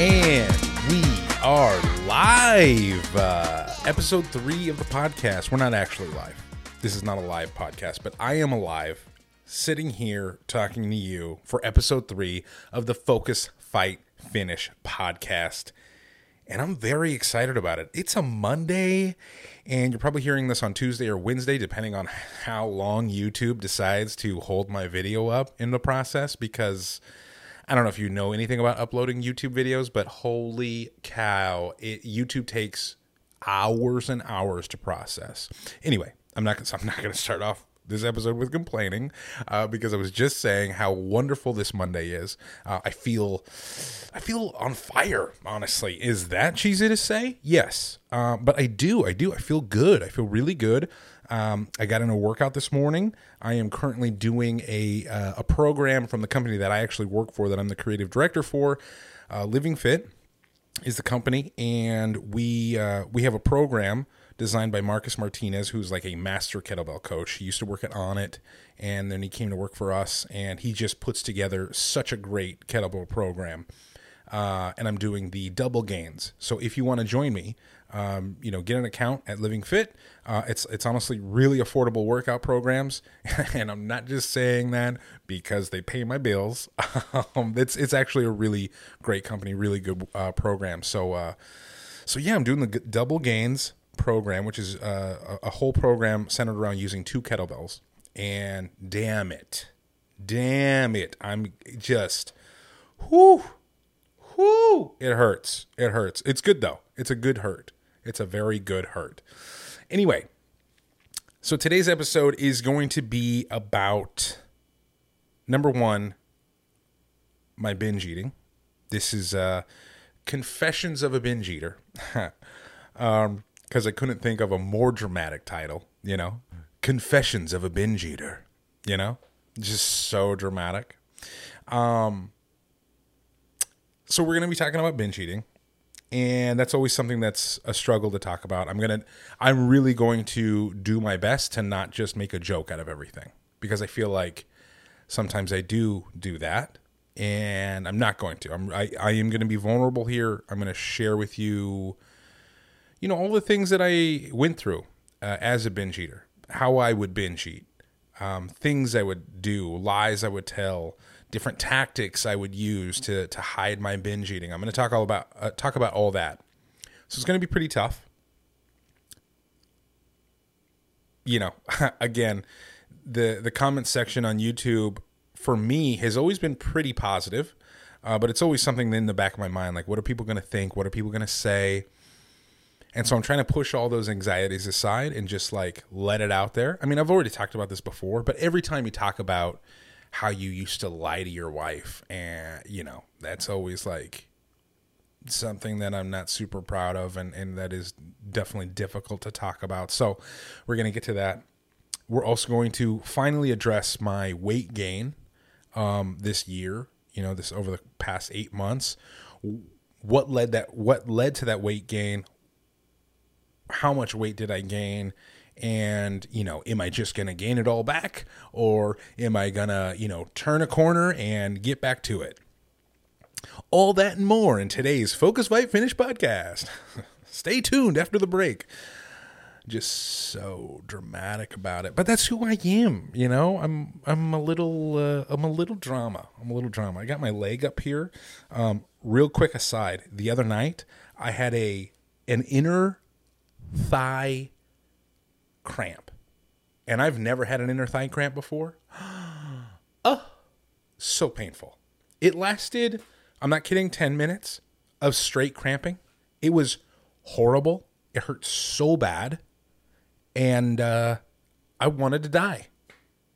And we are live. Uh, episode three of the podcast. We're not actually live. This is not a live podcast, but I am alive, sitting here talking to you for episode three of the Focus Fight Finish podcast. And I'm very excited about it. It's a Monday, and you're probably hearing this on Tuesday or Wednesday, depending on how long YouTube decides to hold my video up in the process, because I don't know if you know anything about uploading YouTube videos, but holy cow, it, YouTube takes hours and hours to process. Anyway, I'm not I'm not going to start off this episode with complaining uh, because I was just saying how wonderful this Monday is. Uh, I feel I feel on fire. Honestly, is that cheesy to say? Yes, uh, but I do. I do. I feel good. I feel really good. Um, I got in a workout this morning. I am currently doing a uh, a program from the company that I actually work for, that I'm the creative director for. Uh, Living Fit is the company, and we uh, we have a program designed by Marcus Martinez, who's like a master kettlebell coach. He used to work at Onnit, and then he came to work for us, and he just puts together such a great kettlebell program. Uh, and I'm doing the double gains. So if you want to join me, um, you know, get an account at Living Fit. Uh, it's it's honestly really affordable workout programs, and I'm not just saying that because they pay my bills. um, it's it's actually a really great company, really good uh, program. So uh, so yeah, I'm doing the double gains program, which is uh, a, a whole program centered around using two kettlebells. And damn it, damn it, I'm just, whoo, whoo, it hurts. It hurts. It's good though. It's a good hurt. It's a very good hurt. Anyway, so today's episode is going to be about number one, my binge eating. This is uh, Confessions of a Binge Eater. um, because I couldn't think of a more dramatic title, you know? Confessions of a Binge Eater, you know? Just so dramatic. Um, so we're going to be talking about binge eating and that's always something that's a struggle to talk about. I'm going to I'm really going to do my best to not just make a joke out of everything because I feel like sometimes I do do that and I'm not going to. I'm I, I am going to be vulnerable here. I'm going to share with you you know all the things that I went through uh, as a binge eater, how I would binge eat, um, things I would do, lies I would tell, different tactics I would use to to hide my binge eating. I'm going to talk all about uh, talk about all that. So it's going to be pretty tough. You know, again, the the comment section on YouTube for me has always been pretty positive, uh, but it's always something in the back of my mind like, what are people going to think? What are people going to say? And so I'm trying to push all those anxieties aside and just like let it out there. I mean, I've already talked about this before, but every time you talk about how you used to lie to your wife, and you know, that's always like something that I'm not super proud of and, and that is definitely difficult to talk about. So we're going to get to that. We're also going to finally address my weight gain um, this year, you know, this over the past eight months. What led that what led to that weight gain? how much weight did I gain? And, you know, am I just going to gain it all back? Or am I going to, you know, turn a corner and get back to it? All that and more in today's Focus Fight Finish podcast. Stay tuned after the break. Just so dramatic about it, but that's who I am. You know, I'm I'm a little uh, I'm a little drama. I'm a little drama. I got my leg up here. Um, real quick aside, the other night I had a an inner thigh cramp. And I've never had an inner thigh cramp before. oh, so painful. It lasted, I'm not kidding, 10 minutes of straight cramping. It was horrible. It hurt so bad. And uh, I wanted to die.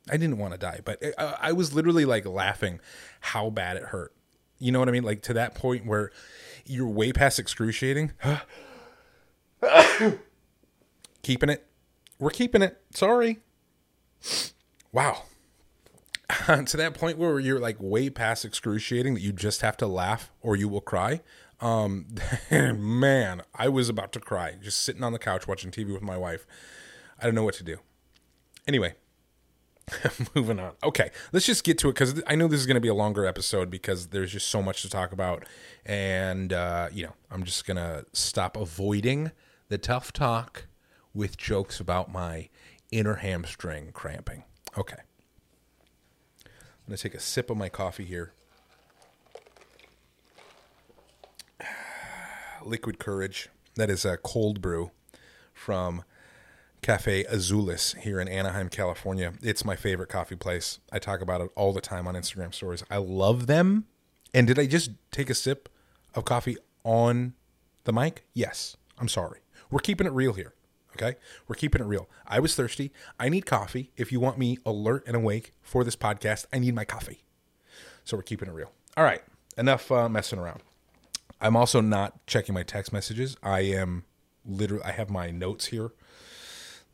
I didn't want to die, but I, I was literally like laughing how bad it hurt. You know what I mean? Like to that point where you're way past excruciating. keeping it. We're keeping it. Sorry. Wow. to that point where you're like way past excruciating that you just have to laugh or you will cry. Um, man, I was about to cry just sitting on the couch watching TV with my wife. I don't know what to do. Anyway, moving on. Okay, let's just get to it because I know this is going to be a longer episode because there's just so much to talk about, and uh, you know I'm just gonna stop avoiding the tough talk with jokes about my inner hamstring cramping. Okay, I'm gonna take a sip of my coffee here. Liquid Courage. That is a cold brew from Cafe Azules here in Anaheim, California. It's my favorite coffee place. I talk about it all the time on Instagram stories. I love them. And did I just take a sip of coffee on the mic? Yes. I'm sorry. We're keeping it real here. Okay? We're keeping it real. I was thirsty. I need coffee. If you want me alert and awake for this podcast, I need my coffee. So we're keeping it real. All right. Enough uh, messing around. I'm also not checking my text messages. I am literally I have my notes here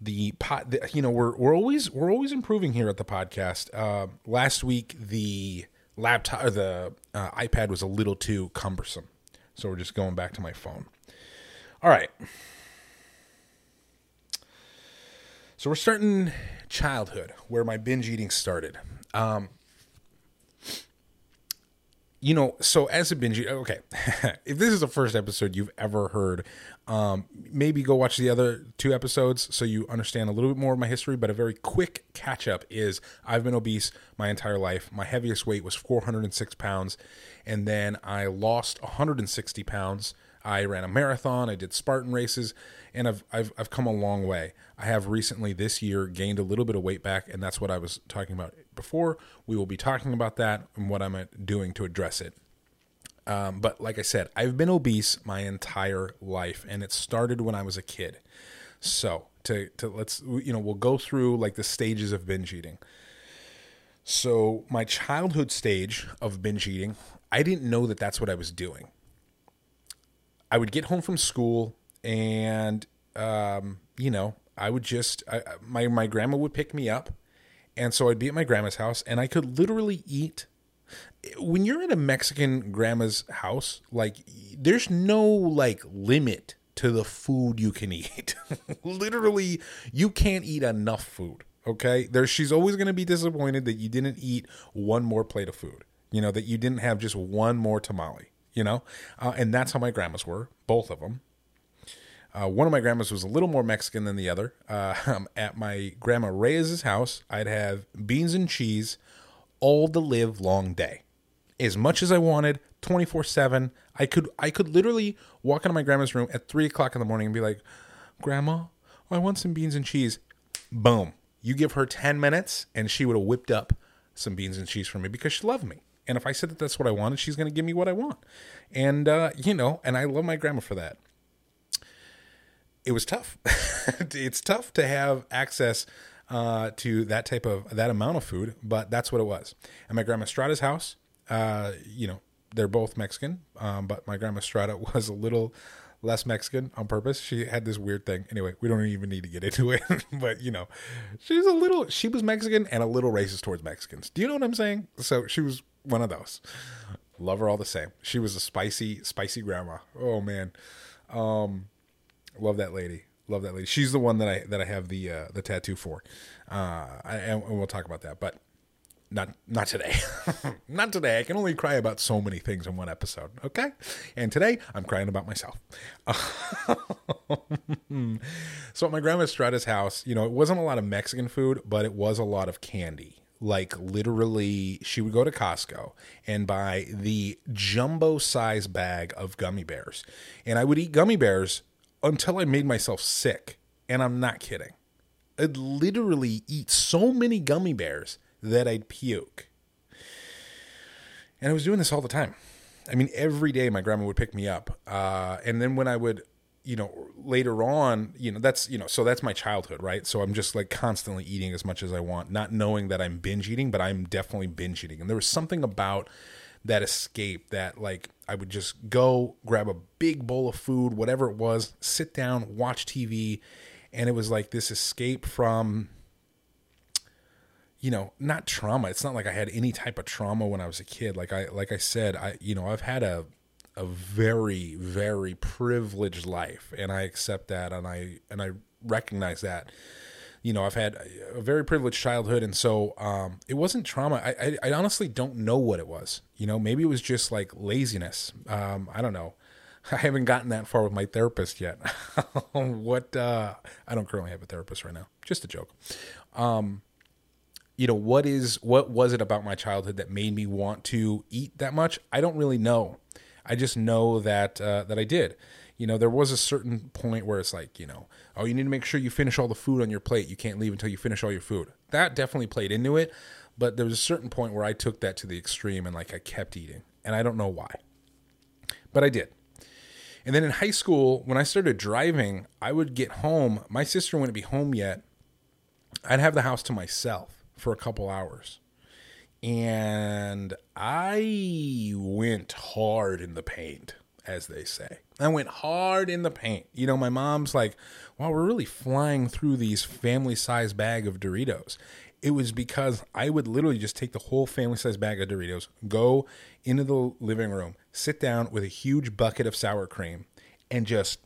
the pot you know we're we're always we're always improving here at the podcast uh, last week the laptop or the uh, ipad was a little too cumbersome so we're just going back to my phone all right so we're starting childhood where my binge eating started um, you know, so as a binge, okay, if this is the first episode you've ever heard, um, maybe go watch the other two episodes so you understand a little bit more of my history. But a very quick catch up is I've been obese my entire life. My heaviest weight was 406 pounds, and then I lost 160 pounds. I ran a marathon, I did Spartan races, and I've, I've, I've come a long way. I have recently this year gained a little bit of weight back, and that's what I was talking about before. We will be talking about that and what I'm doing to address it. Um, but like I said, I've been obese my entire life, and it started when I was a kid. So to to let's you know we'll go through like the stages of binge eating. So my childhood stage of binge eating, I didn't know that that's what I was doing. I would get home from school, and um, you know I would just I, my my grandma would pick me up and so I'd be at my grandma's house and I could literally eat when you're at a Mexican grandma's house, like there's no like limit to the food you can eat. literally, you can't eat enough food. Okay, there she's always going to be disappointed that you didn't eat one more plate of food. You know that you didn't have just one more tamale. You know, uh, and that's how my grandmas were, both of them. Uh, one of my grandmas was a little more Mexican than the other. Uh, at my grandma Reyes's house, I'd have beans and cheese all the live long day, as much as I wanted, twenty four seven. I could I could literally walk into my grandma's room at three o'clock in the morning and be like, "Grandma, I want some beans and cheese." Boom! You give her ten minutes, and she would have whipped up some beans and cheese for me because she loved me. And if I said that that's what I wanted, she's going to give me what I want. And uh, you know, and I love my grandma for that it was tough. it's tough to have access uh, to that type of that amount of food, but that's what it was. At my grandma Strada's house, uh, you know, they're both Mexican, um, but my grandma Strada was a little less Mexican on purpose. She had this weird thing. Anyway, we don't even need to get into it, but you know, she's a little. She was Mexican and a little racist towards Mexicans. Do you know what I'm saying? So she was one of those. Love her all the same. She was a spicy, spicy grandma. Oh man. Um, Love that lady. Love that lady. She's the one that I that I have the uh, the tattoo for. Uh, and we'll talk about that, but not not today. not today. I can only cry about so many things in one episode. Okay, and today I'm crying about myself. so at my grandma Strada's house, you know, it wasn't a lot of Mexican food, but it was a lot of candy like literally she would go to Costco and buy the jumbo size bag of gummy bears. And I would eat gummy bears until I made myself sick. And I'm not kidding. I'd literally eat so many gummy bears that I'd puke. And I was doing this all the time. I mean, every day my grandma would pick me up. Uh, and then when I would, you know, later on, you know, that's, you know, so that's my childhood, right? So I'm just like constantly eating as much as I want, not knowing that I'm binge eating, but I'm definitely binge eating. And there was something about that escape that like I would just go grab a big bowl of food, whatever it was, sit down, watch TV, and it was like this escape from you know, not trauma. It's not like I had any type of trauma when I was a kid. Like I like I said, I you know, I've had a a very very privileged life and I accept that and I and I recognize that you know, I've had a very privileged childhood, and so um, it wasn't trauma. I, I, I honestly don't know what it was. You know, maybe it was just like laziness. Um, I don't know. I haven't gotten that far with my therapist yet. what uh, I don't currently have a therapist right now. Just a joke. Um, you know what is what was it about my childhood that made me want to eat that much? I don't really know. I just know that uh, that I did. You know, there was a certain point where it's like, you know, oh, you need to make sure you finish all the food on your plate. You can't leave until you finish all your food. That definitely played into it, but there was a certain point where I took that to the extreme and like I kept eating, and I don't know why, but I did. And then in high school, when I started driving, I would get home. My sister wouldn't be home yet. I'd have the house to myself for a couple hours. And I went hard in the paint, as they say. I went hard in the paint. You know, my mom's like, wow, we're really flying through these family size bag of Doritos. It was because I would literally just take the whole family size bag of Doritos, go into the living room, sit down with a huge bucket of sour cream, and just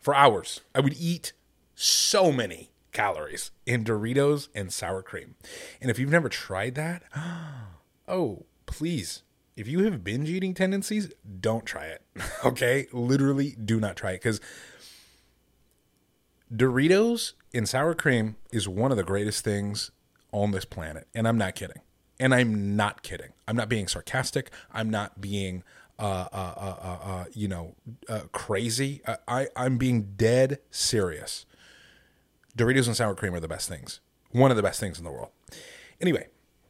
for hours. I would eat so many calories in Doritos and sour cream. And if you've never tried that, oh, please. If you have binge eating tendencies, don't try it. Okay? Literally do not try it cuz Doritos and sour cream is one of the greatest things on this planet, and I'm not kidding. And I'm not kidding. I'm not being sarcastic. I'm not being uh, uh, uh, uh, uh you know, uh, crazy. I, I'm being dead serious. Doritos and sour cream are the best things. One of the best things in the world. Anyway,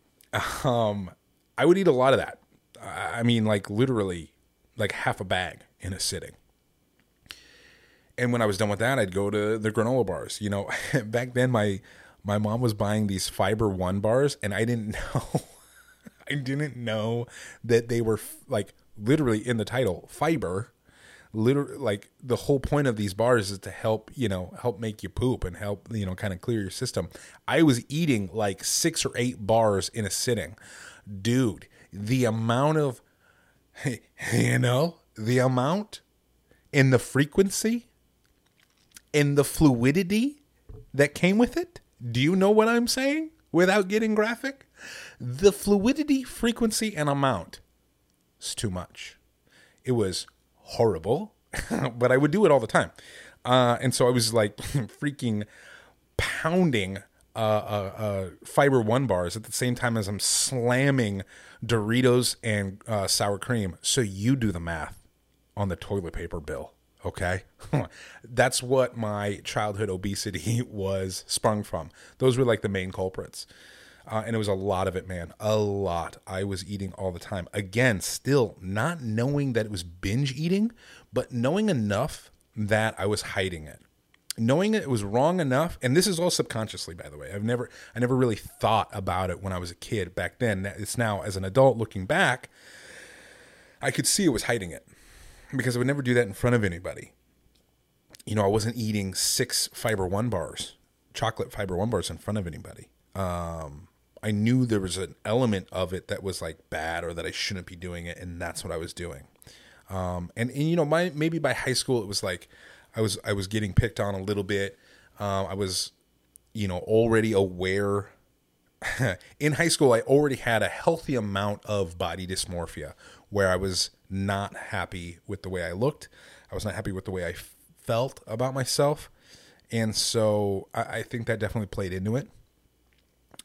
um, I would eat a lot of that. I mean, like literally, like half a bag in a sitting. And when I was done with that, I'd go to the granola bars. You know, back then my my mom was buying these Fiber One bars, and I didn't know. I didn't know that they were like literally in the title fiber literally like the whole point of these bars is to help you know help make you poop and help you know kind of clear your system i was eating like six or eight bars in a sitting dude the amount of you know the amount and the frequency and the fluidity that came with it. Do you know what i'm saying without getting graphic? The fluidity frequency and amount is too much. It was horrible, but I would do it all the time. Uh, and so I was like freaking pounding uh, uh, uh, Fiber One bars at the same time as I'm slamming Doritos and uh, sour cream. So you do the math on the toilet paper bill. Okay. That's what my childhood obesity was sprung from. Those were like the main culprits. Uh, and it was a lot of it, man. A lot. I was eating all the time. Again, still not knowing that it was binge eating, but knowing enough that I was hiding it. Knowing it was wrong enough, and this is all subconsciously, by the way. I've never, I never really thought about it when I was a kid back then. It's now as an adult looking back, I could see it was hiding it because I would never do that in front of anybody. You know, I wasn't eating six fiber one bars, chocolate fiber one bars in front of anybody. Um, I knew there was an element of it that was like bad or that I shouldn't be doing it, and that's what I was doing. Um, and, and you know, my maybe by high school it was like I was I was getting picked on a little bit. Um, I was, you know, already aware. in high school, I already had a healthy amount of body dysmorphia, where I was not happy with the way I looked. I was not happy with the way I felt about myself, and so I, I think that definitely played into it.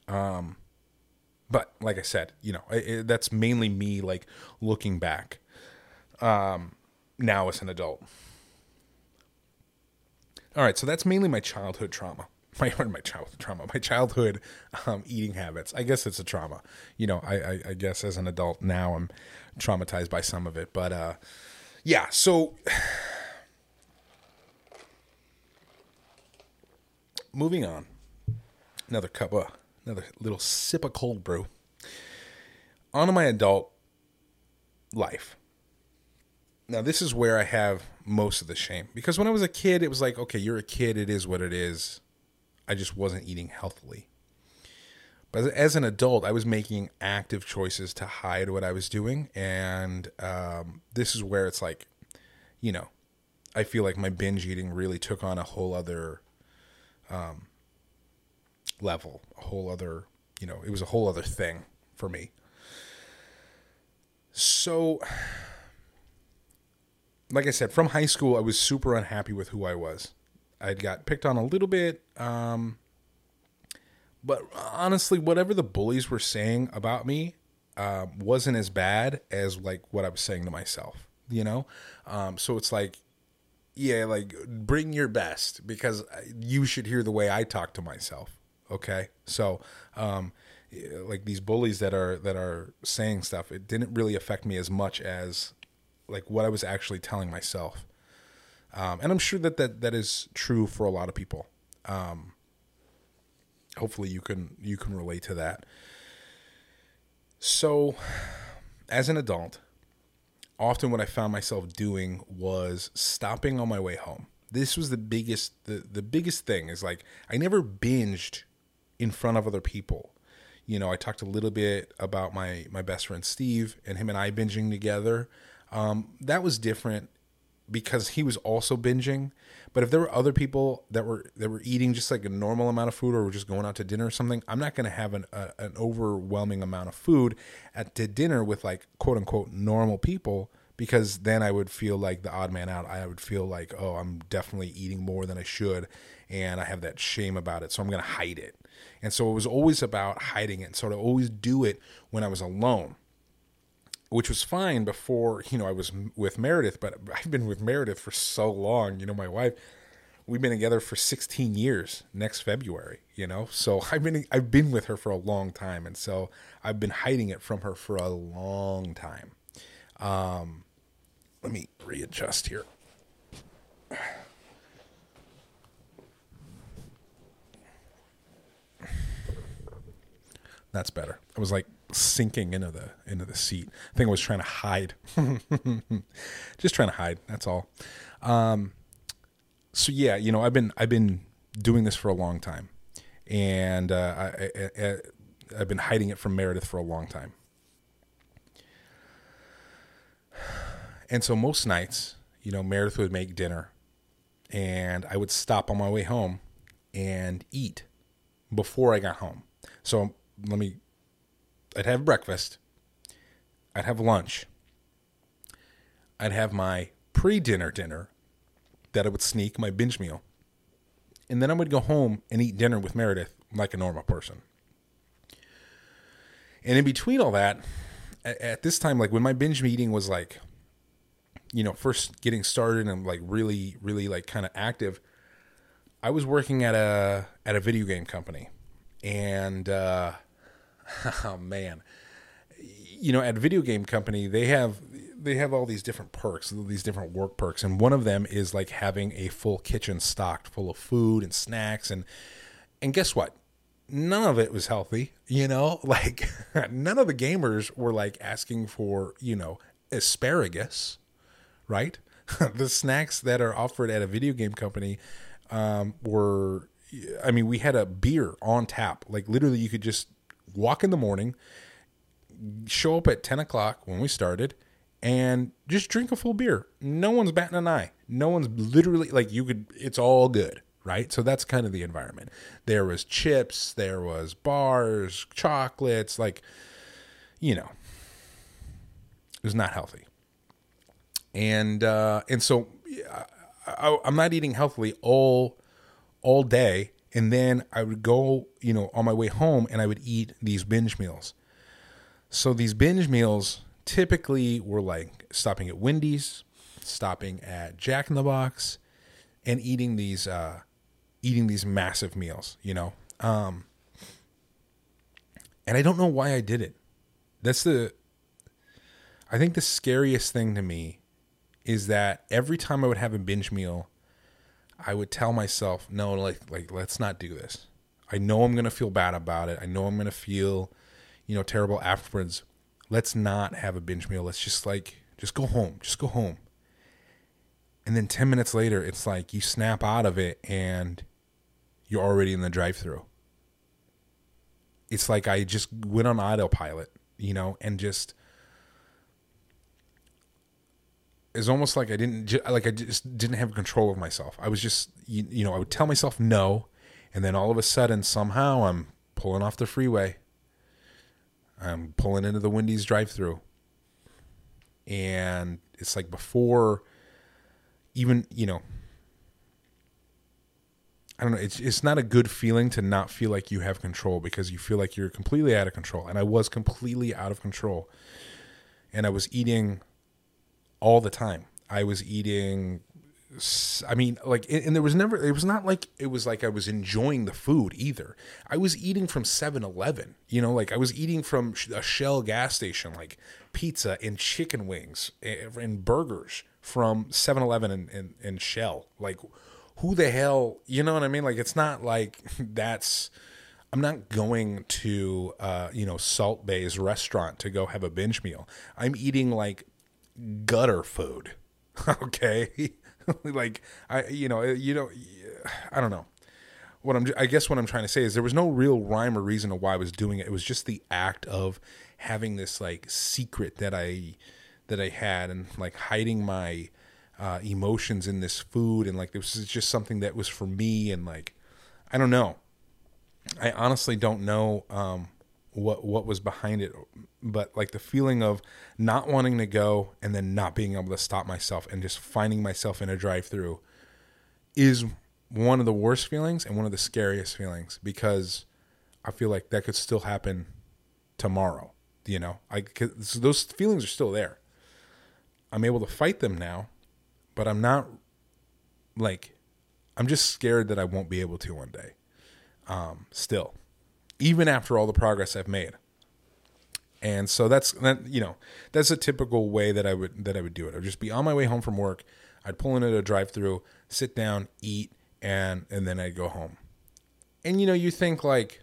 Um, but like I said, you know, it, it, that's mainly me like looking back um, now as an adult. All right, so that's mainly my childhood trauma. My my childhood trauma, my childhood um, eating habits. I guess it's a trauma. You know, I, I, I guess as an adult now I'm traumatized by some of it, but uh, yeah. So moving on, another cup of another little sip of cold brew on to my adult life. Now, this is where I have most of the shame because when I was a kid, it was like, okay, you're a kid, it is what it is. I just wasn't eating healthily. But as an adult, I was making active choices to hide what I was doing. And um, this is where it's like, you know, I feel like my binge eating really took on a whole other um, level, a whole other, you know, it was a whole other thing for me. So, like I said, from high school, I was super unhappy with who I was. I got picked on a little bit. Um, but honestly, whatever the bullies were saying about me uh, wasn't as bad as like what I was saying to myself, you know? Um, so it's like, yeah, like bring your best because you should hear the way I talk to myself. Okay. So, um, like these bullies that are that are saying stuff, it didn't really affect me as much as like what I was actually telling myself. Um, and I'm sure that, that that is true for a lot of people. Um, hopefully you can you can relate to that. So, as an adult, often what I found myself doing was stopping on my way home. This was the biggest the, the biggest thing is like I never binged in front of other people. You know, I talked a little bit about my my best friend Steve and him and I binging together. Um, that was different because he was also binging. But if there were other people that were that were eating just like a normal amount of food or were just going out to dinner or something, I'm not going to have an a, an overwhelming amount of food at to dinner with like quote unquote normal people because then I would feel like the odd man out. I would feel like oh, I'm definitely eating more than I should, and I have that shame about it, so I'm going to hide it. And so it was always about hiding it. So I always do it when I was alone which was fine before you know I was with Meredith, but I've been with Meredith for so long. You know, my wife, we've been together for 16 years next February. You know, so I've been I've been with her for a long time, and so I've been hiding it from her for a long time. Um, let me readjust here. That's better. I was like sinking into the into the seat. I think I was trying to hide. Just trying to hide. That's all. Um, so yeah, you know, I've been I've been doing this for a long time, and uh, I, I, I've been hiding it from Meredith for a long time. And so most nights, you know, Meredith would make dinner, and I would stop on my way home and eat before I got home. So let me I'd have breakfast, I'd have lunch, I'd have my pre-dinner dinner that I would sneak my binge meal. And then I would go home and eat dinner with Meredith like a normal person. And in between all that, at, this time, like when my binge meeting was like, you know, first getting started and like really, really like kind of active, I was working at a at a video game company, and uh, oh man, you know, at video game company, they have they have all these different perks, these different work perks, and one of them is like having a full kitchen stocked full of food and snacks and and guess what? None of it was healthy, you know? Like none of the gamers were like asking for, you know, asparagus, right? the snacks that are offered at a video game company um, were I mean, we had a beer on tap. Like literally you could just walk in the morning, show up at 10 o'clock when we started, and just drink a full beer. No one's batting an eye. No one's literally like you could, it's all good, right? So that's kind of the environment. There was chips, there was bars, chocolates, like, you know, it was not healthy. And, uh, and so I, I'm not eating healthily all, all day and then I would go, you know, on my way home and I would eat these binge meals. So these binge meals typically were like stopping at Wendy's, stopping at Jack in the Box, and eating these uh, eating these massive meals, you know. Um, and I don't know why I did it. That's the I think the scariest thing to me is that every time I would have a binge meal, I would tell myself, no, like like let's not do this. I know I'm gonna feel bad about it. I know I'm gonna feel, you know, terrible afterwards. Let's not have a binge meal. Let's just like just go home. Just go home. And then 10 minutes later, it's like you snap out of it and you're already in the drive through. It's like I just went on autopilot, you know, and just is almost like I didn't ju- like I just didn't have control of myself. I was just you, you know I would tell myself no, and then all of a sudden somehow I'm pulling off the freeway. I'm pulling into the Wendy's drive-through, and it's like before even you know I don't know. It's it's not a good feeling to not feel like you have control because you feel like you're completely out of control. And I was completely out of control. And I was eating all the time. I was eating I mean, like, and there was never, it was not like it was like I was enjoying the food either. I was eating from 7 Eleven, you know, like I was eating from a Shell gas station, like pizza and chicken wings and burgers from 7 Eleven and, and, and Shell. Like, who the hell, you know what I mean? Like, it's not like that's, I'm not going to, uh, you know, Salt Bae's restaurant to go have a binge meal. I'm eating like gutter food. okay. like I, you know, you know, I don't know. What I'm, I guess what I'm trying to say is there was no real rhyme or reason to why I was doing it. It was just the act of having this like secret that I, that I had and like hiding my, uh, emotions in this food and like this is just something that was for me and like I don't know. I honestly don't know um, what what was behind it, but like the feeling of not wanting to go and then not being able to stop myself and just finding myself in a drive-through is one of the worst feelings and one of the scariest feelings because I feel like that could still happen tomorrow. You know, I those feelings are still there. I'm able to fight them now but I'm not like I'm just scared that I won't be able to one day. Um, still, even after all the progress I've made. And so that's that. You know, that's a typical way that I would that I would do it. I'd just be on my way home from work. I'd pull in at a drive-through, sit down, eat, and and then I'd go home. And you know, you think like,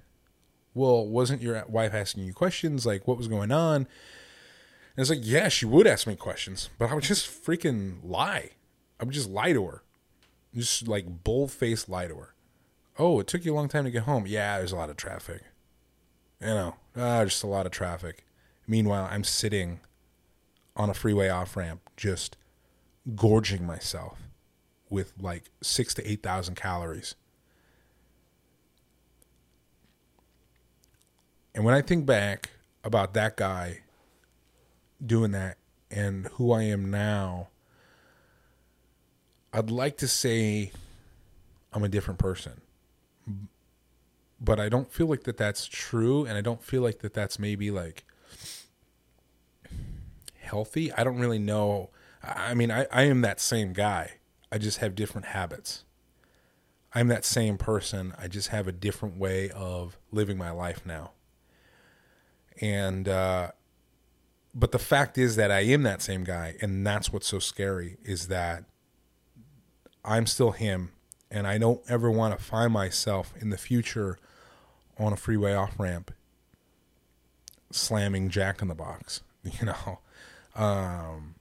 well, wasn't your wife asking you questions? Like, what was going on? And it's like, yeah, she would ask me questions, but I would just freaking lie. I would just lie to her. Just like bull faced lie to her. Oh, it took you a long time to get home. Yeah, there's a lot of traffic. You know, ah, just a lot of traffic. Meanwhile, I'm sitting on a freeway off ramp, just gorging myself with like six to 8,000 calories. And when I think back about that guy doing that and who I am now, I'd like to say I'm a different person. But I don't feel like that that's true and I don't feel like that that's maybe like healthy. I don't really know. I mean, I, I am that same guy. I just have different habits. I'm that same person. I just have a different way of living my life now. And uh but the fact is that I am that same guy and that's what's so scary is that I'm still him, and I don't ever want to find myself in the future on a freeway off ramp slamming Jack in the Box. You know, um,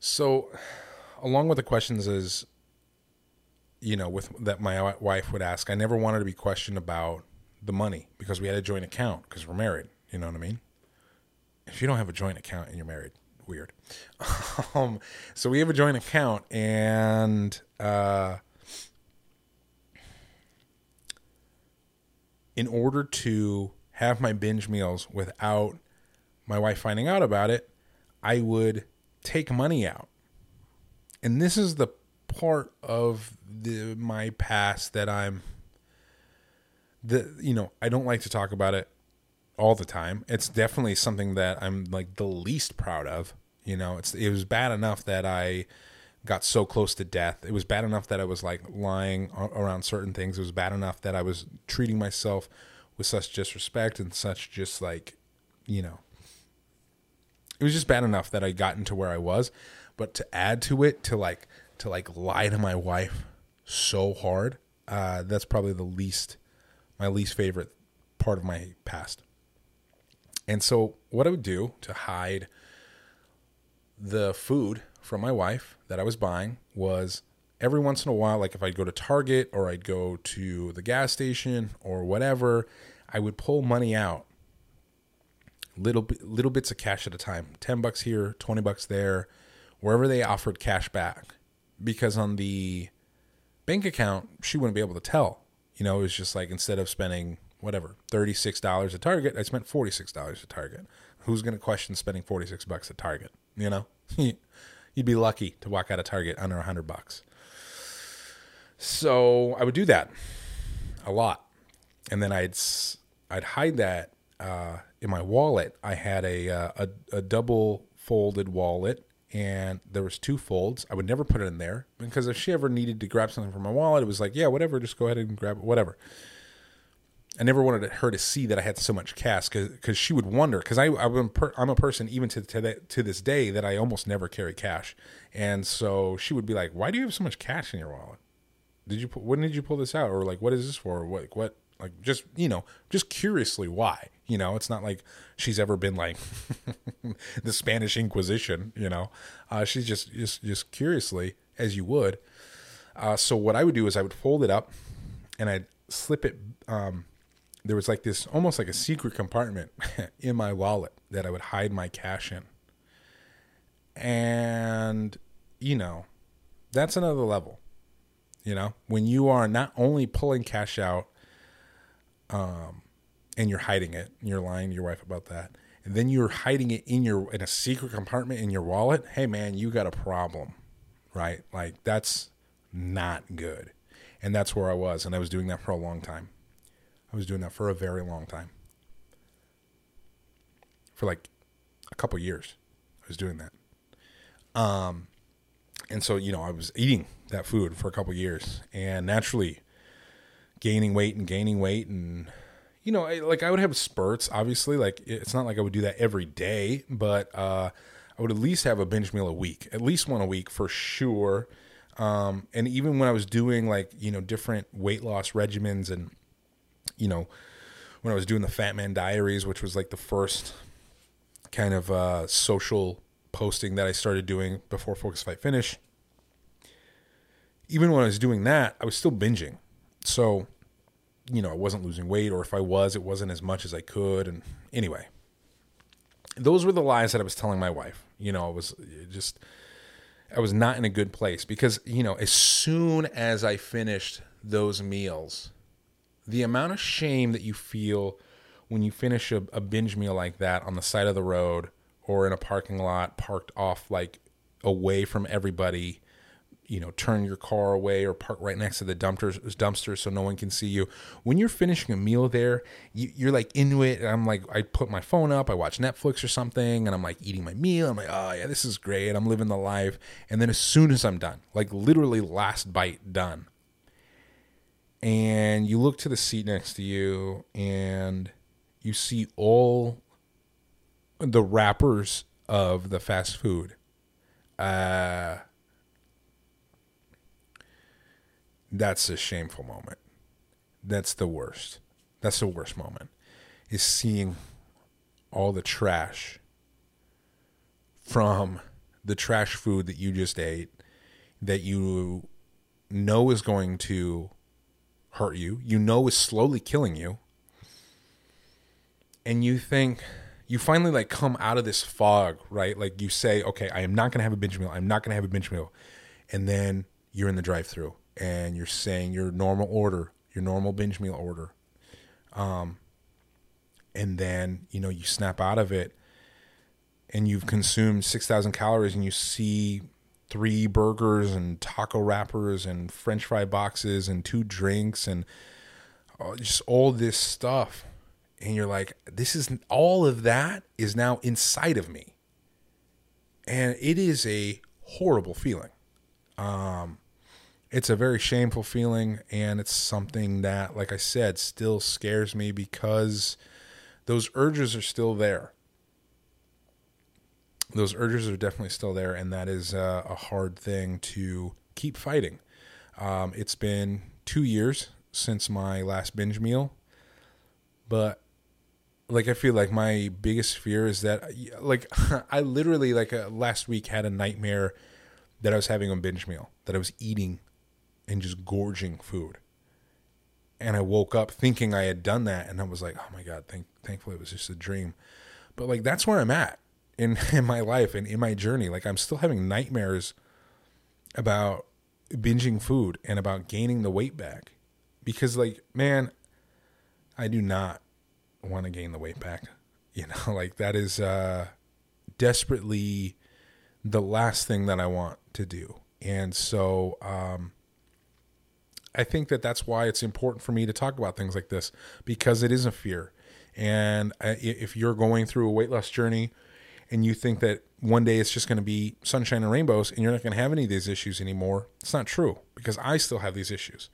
so along with the questions is you know with that my wife would ask i never wanted to be questioned about the money because we had a joint account because we're married you know what i mean if you don't have a joint account and you're married, weird. um, so we have a joint account, and uh, in order to have my binge meals without my wife finding out about it, I would take money out. And this is the part of the my past that I'm the you know, I don't like to talk about it all the time. It's definitely something that I'm like the least proud of. You know, it's it was bad enough that I got so close to death. It was bad enough that I was like lying around certain things. It was bad enough that I was treating myself with such disrespect and such just like, you know, it was just bad enough that I got into where I was. But to add to it, to like to like lie to my wife so hard, uh, that's probably the least my least favorite part of my past. And so, what I would do to hide the food from my wife that I was buying was every once in a while, like if I'd go to Target or I'd go to the gas station or whatever, I would pull money out, little little bits of cash at a time, ten bucks here, twenty bucks there, wherever they offered cash back, because on the bank account she wouldn't be able to tell. You know, it was just like instead of spending whatever thirty six dollars at Target, I spent forty six dollars at Target. Who's going to question spending forty six bucks at Target? You know, you'd be lucky to walk out of Target under a hundred bucks. So I would do that a lot, and then I'd I'd hide that uh, in my wallet. I had a, uh, a a double folded wallet, and there was two folds. I would never put it in there because if she ever needed to grab something from my wallet, it was like, yeah, whatever, just go ahead and grab it, whatever. I never wanted her to see that I had so much cash because she would wonder because I I'm, per, I'm a person even to to, to this day that I almost never carry cash, and so she would be like, "Why do you have so much cash in your wallet? Did you when did you pull this out? Or like, what is this for? What what like just you know just curiously why you know it's not like she's ever been like the spanish inquisition you know uh, she's just just just curiously as you would uh, so what i would do is i would fold it up and i'd slip it um, there was like this almost like a secret compartment in my wallet that i would hide my cash in and you know that's another level you know when you are not only pulling cash out um, and you're hiding it. And you're lying to your wife about that, and then you're hiding it in your in a secret compartment in your wallet. Hey, man, you got a problem, right? Like that's not good, and that's where I was, and I was doing that for a long time. I was doing that for a very long time, for like a couple years. I was doing that. Um, and so you know, I was eating that food for a couple years, and naturally gaining weight and gaining weight and you know like i would have spurts obviously like it's not like i would do that every day but uh i would at least have a binge meal a week at least one a week for sure um and even when i was doing like you know different weight loss regimens and you know when i was doing the fat man diaries which was like the first kind of uh social posting that i started doing before focus fight finish even when i was doing that i was still binging so, you know, I wasn't losing weight, or if I was, it wasn't as much as I could. And anyway, those were the lies that I was telling my wife. You know, I was just, I was not in a good place because, you know, as soon as I finished those meals, the amount of shame that you feel when you finish a, a binge meal like that on the side of the road or in a parking lot parked off like away from everybody you know, turn your car away or park right next to the dumpsters, dumpster so no one can see you. When you're finishing a meal there, you, are like into it. I'm like, I put my phone up, I watch Netflix or something, and I'm like eating my meal. I'm like, oh yeah, this is great. I'm living the life. And then as soon as I'm done, like literally last bite done, and you look to the seat next to you and you see all the wrappers of the fast food. Uh, that's a shameful moment. That's the worst. That's the worst moment. Is seeing all the trash from the trash food that you just ate that you know is going to hurt you, you know is slowly killing you. And you think you finally like come out of this fog, right? Like you say, okay, I am not going to have a binge meal. I'm not going to have a binge meal. And then you're in the drive-through and you're saying your normal order, your normal binge meal order. Um, and then, you know, you snap out of it and you've consumed 6,000 calories and you see three burgers and taco wrappers and french fry boxes and two drinks and uh, just all this stuff. And you're like, this is all of that is now inside of me. And it is a horrible feeling. Um, it's a very shameful feeling and it's something that like i said still scares me because those urges are still there those urges are definitely still there and that is uh, a hard thing to keep fighting um, it's been two years since my last binge meal but like i feel like my biggest fear is that like i literally like uh, last week had a nightmare that i was having a binge meal that i was eating and just gorging food. and I woke up thinking I had done that, and I was like, oh my god, thank, thankfully it was just a dream. But like that's where I'm at in in my life and in my journey. Like I'm still having nightmares about binging food and about gaining the weight back because like man, I do not want to gain the weight back. You know, like that is uh desperately the last thing that I want to do. And so um I think that that's why it's important for me to talk about things like this because it is a fear. And if you're going through a weight loss journey and you think that one day it's just going to be sunshine and rainbows and you're not going to have any of these issues anymore, it's not true because I still have these issues.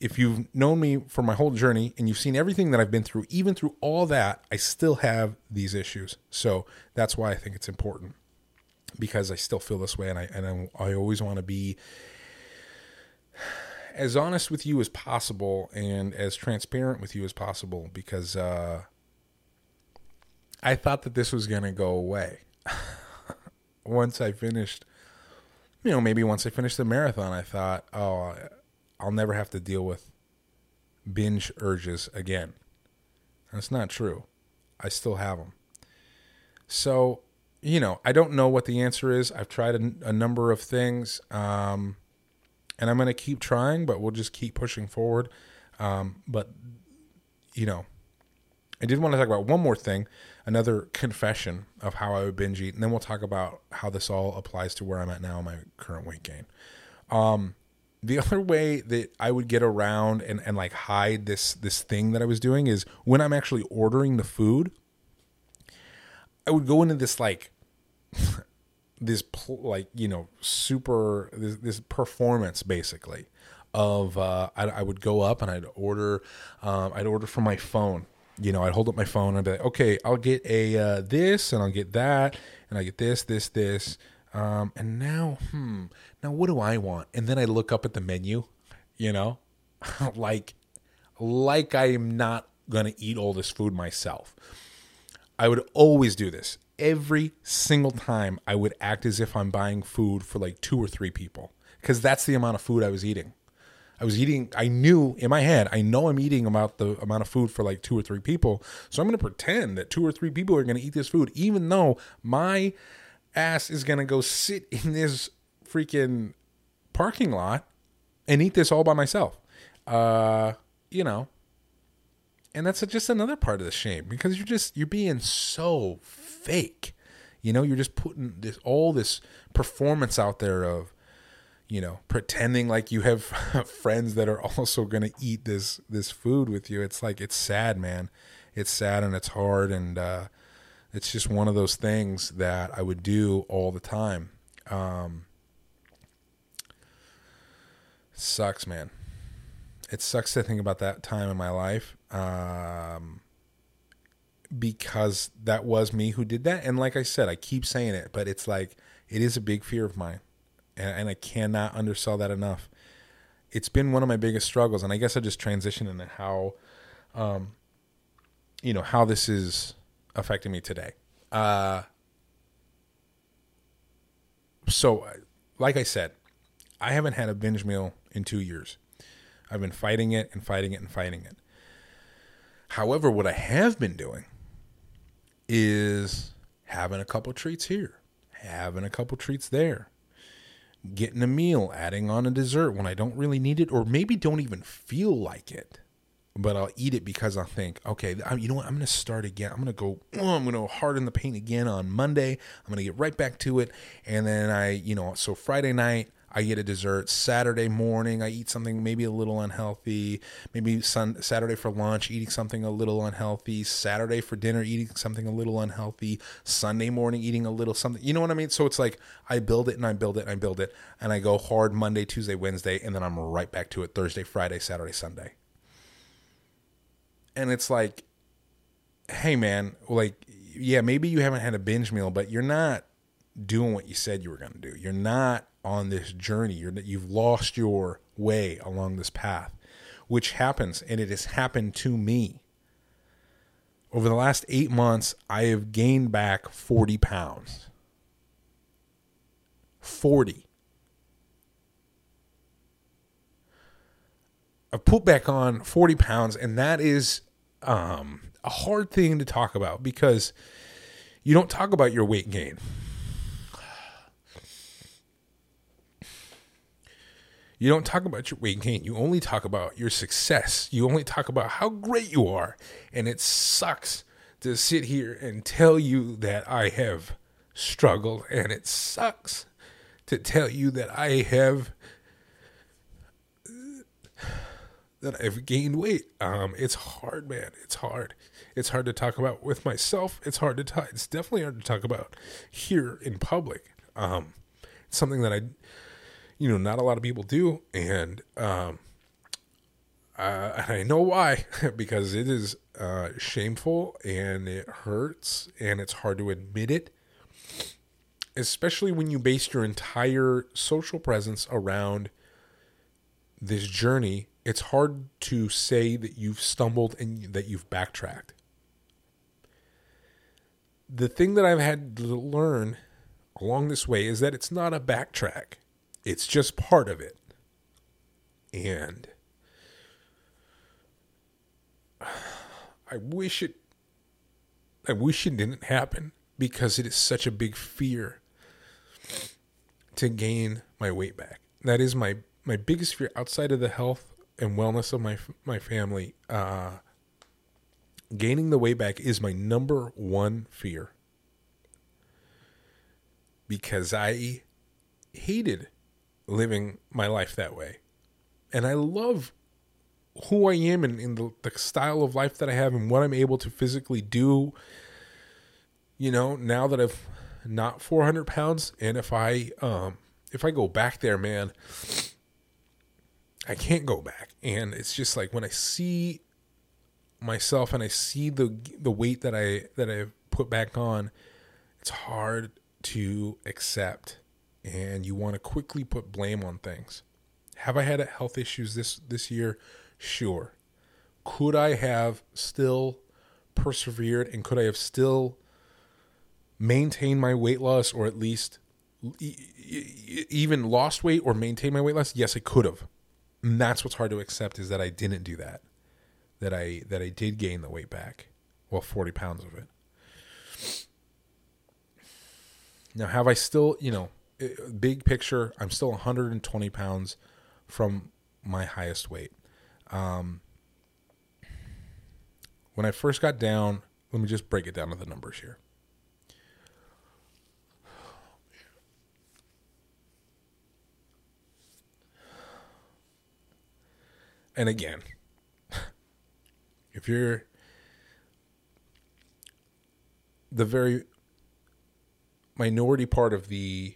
If you've known me for my whole journey and you've seen everything that I've been through, even through all that, I still have these issues. So that's why I think it's important because I still feel this way and I and I, I always want to be as honest with you as possible and as transparent with you as possible because uh, I thought that this was going to go away. once I finished, you know, maybe once I finished the marathon, I thought, oh, I'll never have to deal with binge urges again. That's not true. I still have them. So, you know, I don't know what the answer is. I've tried a, a number of things. Um, and I'm going to keep trying, but we'll just keep pushing forward. Um, but you know, I did want to talk about one more thing, another confession of how I would binge eat, and then we'll talk about how this all applies to where I'm at now in my current weight gain. Um, the other way that I would get around and, and like hide this this thing that I was doing is when I'm actually ordering the food, I would go into this like this pl- like you know super this, this performance basically of uh, I, I, would go up and I'd order um, I'd order from my phone. You know, I'd hold up my phone and I'd be like, okay, I'll get a uh, this and I'll get that and I get this, this, this. Um, and now, hmm, now what do I want? And then I look up at the menu, you know, like like I am not gonna eat all this food myself. I would always do this every single time I would act as if I'm buying food for like two or three people because that's the amount of food I was eating. I was eating, I knew in my head, I know I'm eating about the amount of food for like two or three people. So I'm going to pretend that two or three people are going to eat this food, even though my ass is going to go sit in this freaking parking lot and eat this all by myself. Uh, you know, and that's just another part of the shame because you're just, you're being so fake. You know, you're just putting this all this performance out there of, you know, pretending like you have friends that are also going to eat this this food with you. It's like it's sad, man. It's sad and it's hard and uh, it's just one of those things that I would do all the time. Um, sucks, man. It sucks to think about that time in my life. Um, because that was me who did that. And like I said, I keep saying it, but it's like it is a big fear of mine, and, and I cannot undersell that enough. It's been one of my biggest struggles, and I guess I just transitioned into how, um, you know, how this is affecting me today. Uh, so, like I said, I haven't had a binge meal in two years. I've been fighting it and fighting it and fighting it. However, what I have been doing is having a couple treats here, having a couple treats there, getting a meal, adding on a dessert when I don't really need it, or maybe don't even feel like it. But I'll eat it because I think, okay, you know what? I'm going to start again. I'm going to go, oh, I'm going to harden the paint again on Monday. I'm going to get right back to it. And then I, you know, so Friday night, I get a dessert. Saturday morning, I eat something maybe a little unhealthy. Maybe sun, Saturday for lunch, eating something a little unhealthy. Saturday for dinner, eating something a little unhealthy. Sunday morning, eating a little something. You know what I mean? So it's like I build it and I build it and I build it. And I go hard Monday, Tuesday, Wednesday. And then I'm right back to it Thursday, Friday, Saturday, Sunday. And it's like, hey, man, like, yeah, maybe you haven't had a binge meal, but you're not doing what you said you were going to do. You're not on this journey. You're, you've lost your way along this path, which happens, and it has happened to me. Over the last eight months, I have gained back 40 pounds. 40. I've put back on 40 pounds, and that is um, a hard thing to talk about because you don't talk about your weight gain. You don't talk about your weight gain. You only talk about your success. You only talk about how great you are. And it sucks to sit here and tell you that I have struggled. And it sucks to tell you that I have that I've gained weight. Um, it's hard, man. It's hard. It's hard to talk about with myself. It's hard to talk. It's definitely hard to talk about here in public. Um, it's something that I, you know, not a lot of people do, and um, uh, I know why because it is uh, shameful and it hurts and it's hard to admit it, especially when you base your entire social presence around this journey. It's hard to say that you've stumbled and that you've backtracked. The thing that I've had to learn along this way is that it's not a backtrack, it's just part of it. And I wish it I wish it didn't happen because it is such a big fear to gain my weight back. That is my my biggest fear outside of the health and wellness of my my family, uh, gaining the weight back is my number one fear because I hated living my life that way, and I love who I am and, and the, the style of life that I have and what I'm able to physically do. You know, now that I've not 400 pounds, and if I um if I go back there, man, I can't go back. And it's just like when I see myself and I see the the weight that I that I've put back on, it's hard to accept and you want to quickly put blame on things. Have I had health issues this this year? Sure. Could I have still persevered and could I have still maintained my weight loss or at least even lost weight or maintained my weight loss? Yes, I could have. And that's what's hard to accept is that I didn't do that. That I that I did gain the weight back. Well, 40 pounds of it. Now, have I still, you know, big picture, I'm still 120 pounds from my highest weight. Um, when I first got down, let me just break it down to the numbers here. and again, if you're the very minority part of the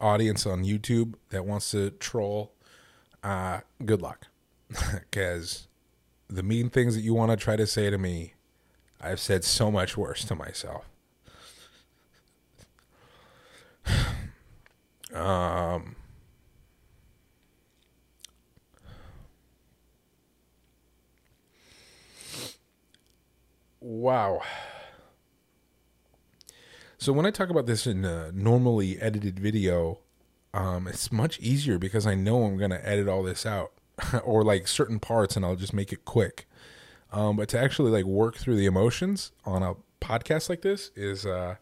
audience on YouTube that wants to troll, uh, good luck. Because the mean things that you want to try to say to me, I've said so much worse to myself. um, Wow. So when I talk about this in a normally edited video, um, it's much easier because I know I'm going to edit all this out or like certain parts and I'll just make it quick. Um, but to actually like work through the emotions on a podcast like this is uh,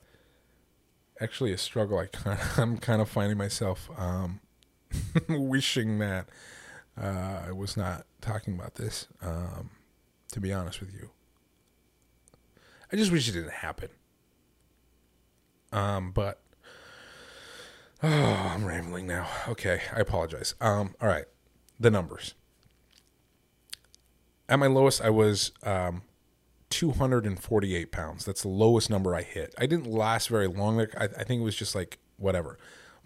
actually a struggle. I kind of, I'm kind of finding myself um, wishing that uh, I was not talking about this. Um, to be honest with you, I just wish it didn't happen. Um, but oh, I'm rambling now. Okay, I apologize. Um, all right, the numbers. At my lowest, I was um, 248 pounds. That's the lowest number I hit. I didn't last very long. Like I, I think it was just like whatever.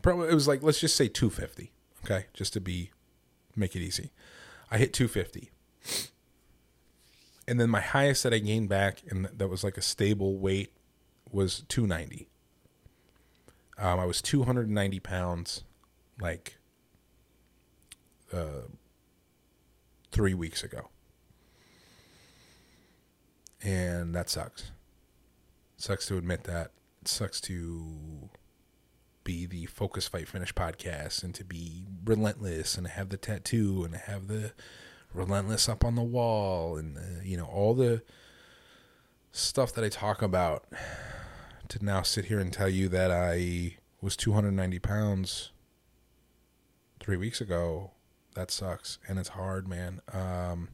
Probably it was like let's just say 250. Okay, just to be make it easy. I hit 250 and then my highest that I gained back, and that was like a stable weight, was 290. Um, I was 290 pounds, like uh, three weeks ago, and that sucks. sucks to admit that. It sucks to be the Focus Fight Finish podcast and to be relentless and have the tattoo and have the relentless up on the wall and uh, you know all the stuff that I talk about to now sit here and tell you that I was 290 pounds three weeks ago. That sucks and it's hard, man. Um,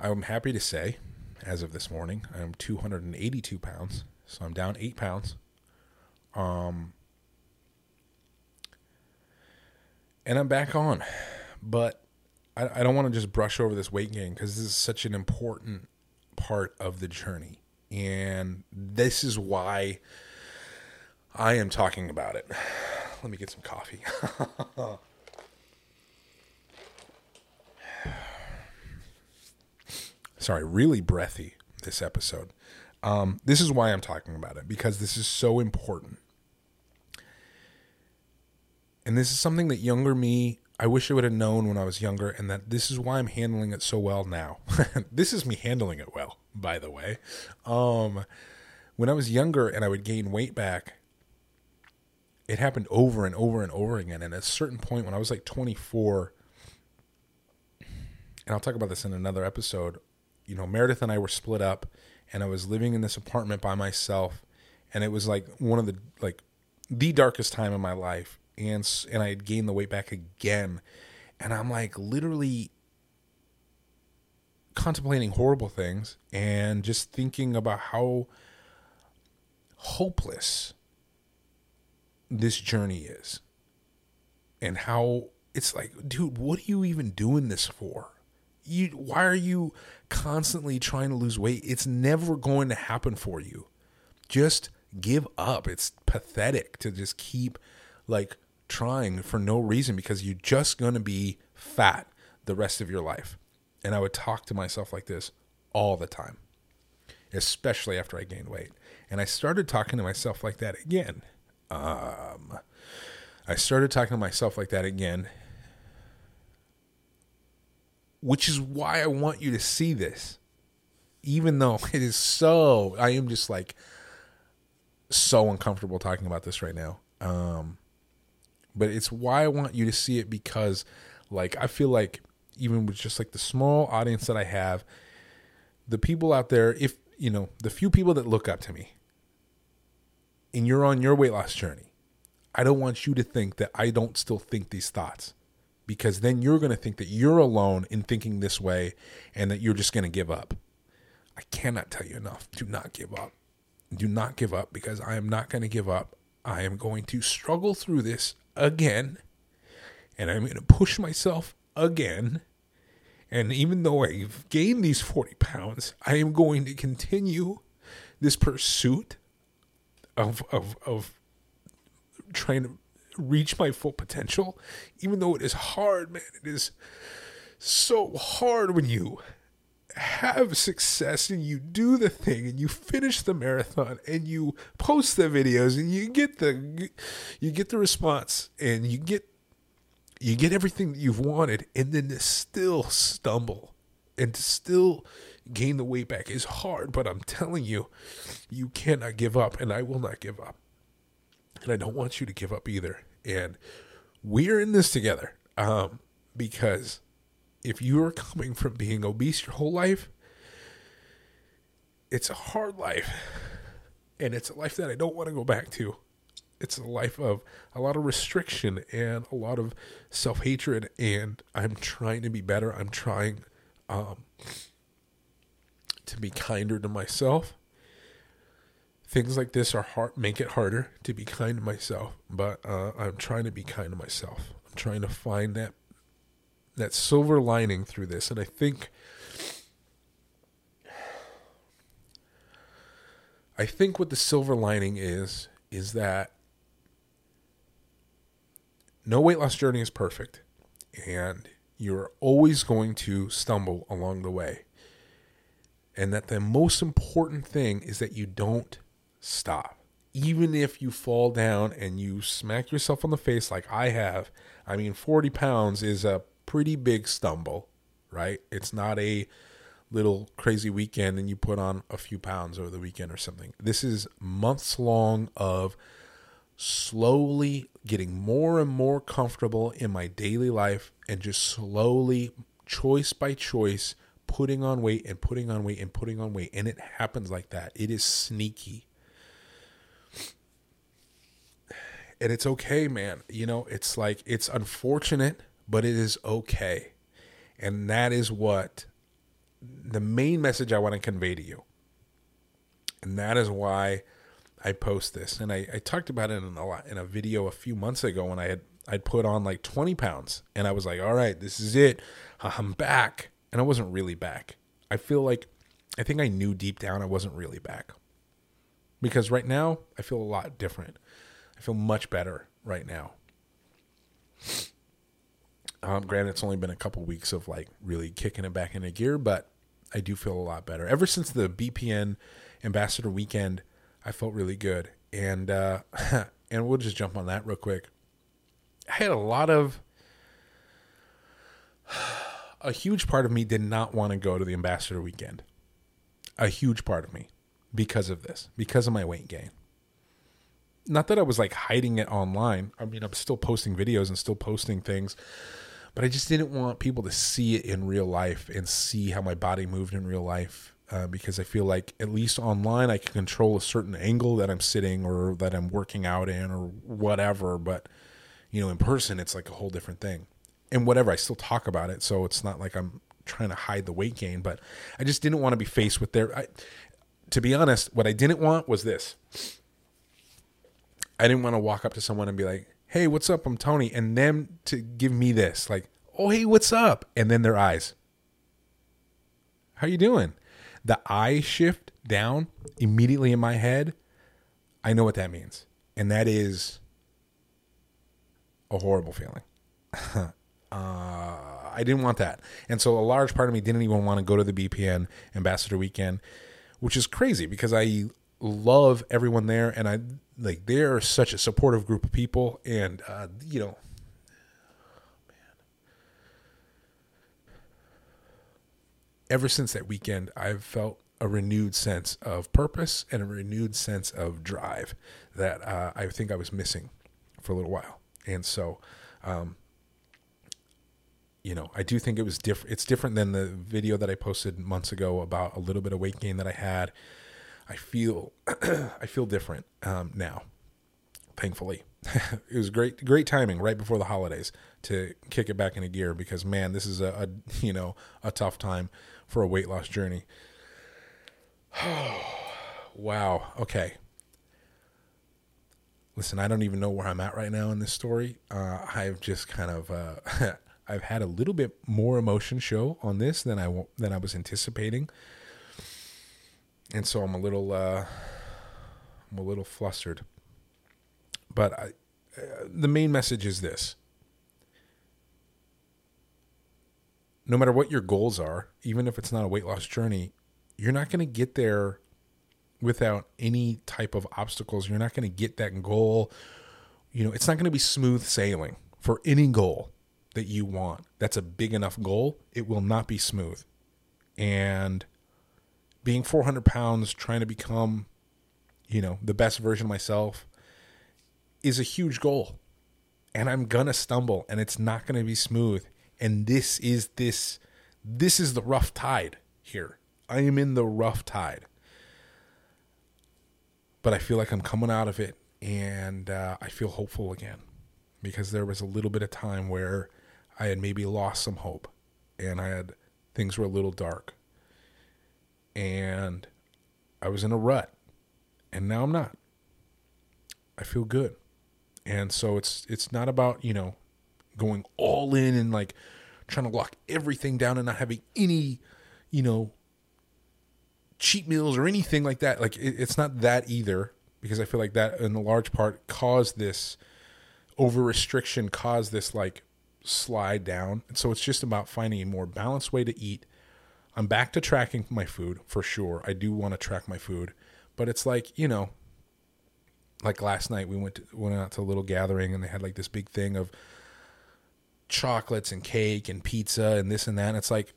I'm happy to say, as of this morning, I'm 282 pounds, so I'm down eight pounds. Um, and I'm back on, but I, I don't want to just brush over this weight gain because this is such an important part of the journey, and this is why I am talking about it. Let me get some coffee. Sorry, really breathy this episode. Um, this is why I'm talking about it because this is so important. And this is something that younger me, I wish I would have known when I was younger, and that this is why I'm handling it so well now. this is me handling it well, by the way. Um, when I was younger and I would gain weight back, it happened over and over and over again. And at a certain point, when I was like 24, and I'll talk about this in another episode, you know, Meredith and I were split up, and I was living in this apartment by myself, and it was like one of the like the darkest time in my life, and and I had gained the weight back again, and I'm like literally contemplating horrible things and just thinking about how hopeless this journey is and how it's like dude what are you even doing this for? You why are you constantly trying to lose weight? It's never going to happen for you. Just give up. It's pathetic to just keep like trying for no reason because you're just going to be fat the rest of your life and i would talk to myself like this all the time especially after i gained weight and i started talking to myself like that again um, i started talking to myself like that again which is why I want you to see this. Even though it is so, I am just like so uncomfortable talking about this right now. Um, but it's why I want you to see it because, like, I feel like even with just like the small audience that I have, the people out there, if you know, the few people that look up to me, and you're on your weight loss journey, I don't want you to think that I don't still think these thoughts because then you're going to think that you're alone in thinking this way and that you're just going to give up. I cannot tell you enough. Do not give up. Do not give up because I am not going to give up. I am going to struggle through this again and I'm going to push myself again. And even though I've gained these 40 pounds, I am going to continue this pursuit of, of, of trying to reach my full potential, even though it is hard, man. It is so hard when you have success and you do the thing and you finish the marathon and you post the videos and you get the you get the response and you get you get everything that you've wanted and then to still stumble and to still gain the weight back is hard but i'm telling you you cannot give up and i will not give up. And i don't want you to give up either. And we're in this together um, because if you are coming from being obese your whole life, it's a hard life. And it's a life that I don't want to go back to. It's a life of a lot of restriction and a lot of self hatred. And I'm trying to be better. I'm trying um, to be kinder to myself things like this are hard make it harder to be kind to myself but uh, i'm trying to be kind to myself i'm trying to find that that silver lining through this and i think i think what the silver lining is is that no weight loss journey is perfect and you're always going to stumble along the way and that the most important thing is that you don't stop. Even if you fall down and you smack yourself on the face like I have, I mean, 40 pounds is a pretty big stumble, right? It's not a little crazy weekend and you put on a few pounds over the weekend or something. This is months long of slowly getting more and more comfortable in my daily life and just slowly, choice by choice, putting on weight and putting on weight and putting on weight. And it happens like that. It is sneaky. And it's okay, man. You know, it's like, it's unfortunate, but it is okay. And that is what the main message I want to convey to you. And that is why I post this, and I, I talked about it in a lot, in a video a few months ago when I had I'd put on like 20 pounds, and I was like, all right, this is it, I'm back, and I wasn't really back. I feel like I think I knew deep down I wasn't really back because right now I feel a lot different. I feel much better right now. Um, granted, it's only been a couple weeks of like really kicking it back into gear, but I do feel a lot better. Ever since the BPN Ambassador Weekend, I felt really good, and uh, and we'll just jump on that real quick. I had a lot of a huge part of me did not want to go to the Ambassador Weekend. A huge part of me because of this, because of my weight gain. Not that I was like hiding it online. I mean, I'm still posting videos and still posting things, but I just didn't want people to see it in real life and see how my body moved in real life uh, because I feel like at least online I can control a certain angle that I'm sitting or that I'm working out in or whatever. But you know, in person it's like a whole different thing. And whatever, I still talk about it, so it's not like I'm trying to hide the weight gain. But I just didn't want to be faced with their. I, to be honest, what I didn't want was this. I didn't want to walk up to someone and be like, "Hey, what's up? I'm Tony," and them to give me this, like, "Oh, hey, what's up?" and then their eyes. How you doing? the eye shift down immediately in my head, I know what that means. And that is a horrible feeling. uh, I didn't want that. And so a large part of me didn't even want to go to the BPN Ambassador Weekend, which is crazy because I love everyone there and I like they're such a supportive group of people and uh, you know ever since that weekend, I've felt a renewed sense of purpose and a renewed sense of drive that uh, I think I was missing for a little while. And so, um, you know, I do think it was different. It's different than the video that I posted months ago about a little bit of weight gain that I had. I feel, I feel different um, now. Thankfully, it was great, great timing right before the holidays to kick it back into gear because man, this is a, a you know a tough time for a weight loss journey. Oh wow. Okay. Listen, I don't even know where I'm at right now in this story. Uh, I've just kind of uh, I've had a little bit more emotion show on this than I than I was anticipating, and so I'm a little uh, I'm a little flustered. But I, uh, the main message is this: no matter what your goals are, even if it's not a weight loss journey, you're not going to get there without any type of obstacles. You're not going to get that goal. You know, it's not going to be smooth sailing for any goal that you want. That's a big enough goal. It will not be smooth. And being 400 pounds, trying to become, you know, the best version of myself is a huge goal. And I'm going to stumble and it's not going to be smooth and this is this this is the rough tide here. I am in the rough tide. But I feel like I'm coming out of it and uh, I feel hopeful again because there was a little bit of time where I had maybe lost some hope and I had things were a little dark. And I was in a rut and now I'm not. I feel good. And so it's it's not about, you know, going all in and like trying to lock everything down and not having any, you know, cheat meals or anything like that. Like it, it's not that either because I feel like that in a large part caused this over restriction, caused this like slide down. And so it's just about finding a more balanced way to eat. I'm back to tracking my food for sure. I do want to track my food, but it's like, you know, like last night we went to, went out to a little gathering and they had like this big thing of chocolates and cake and pizza and this and that. And it's like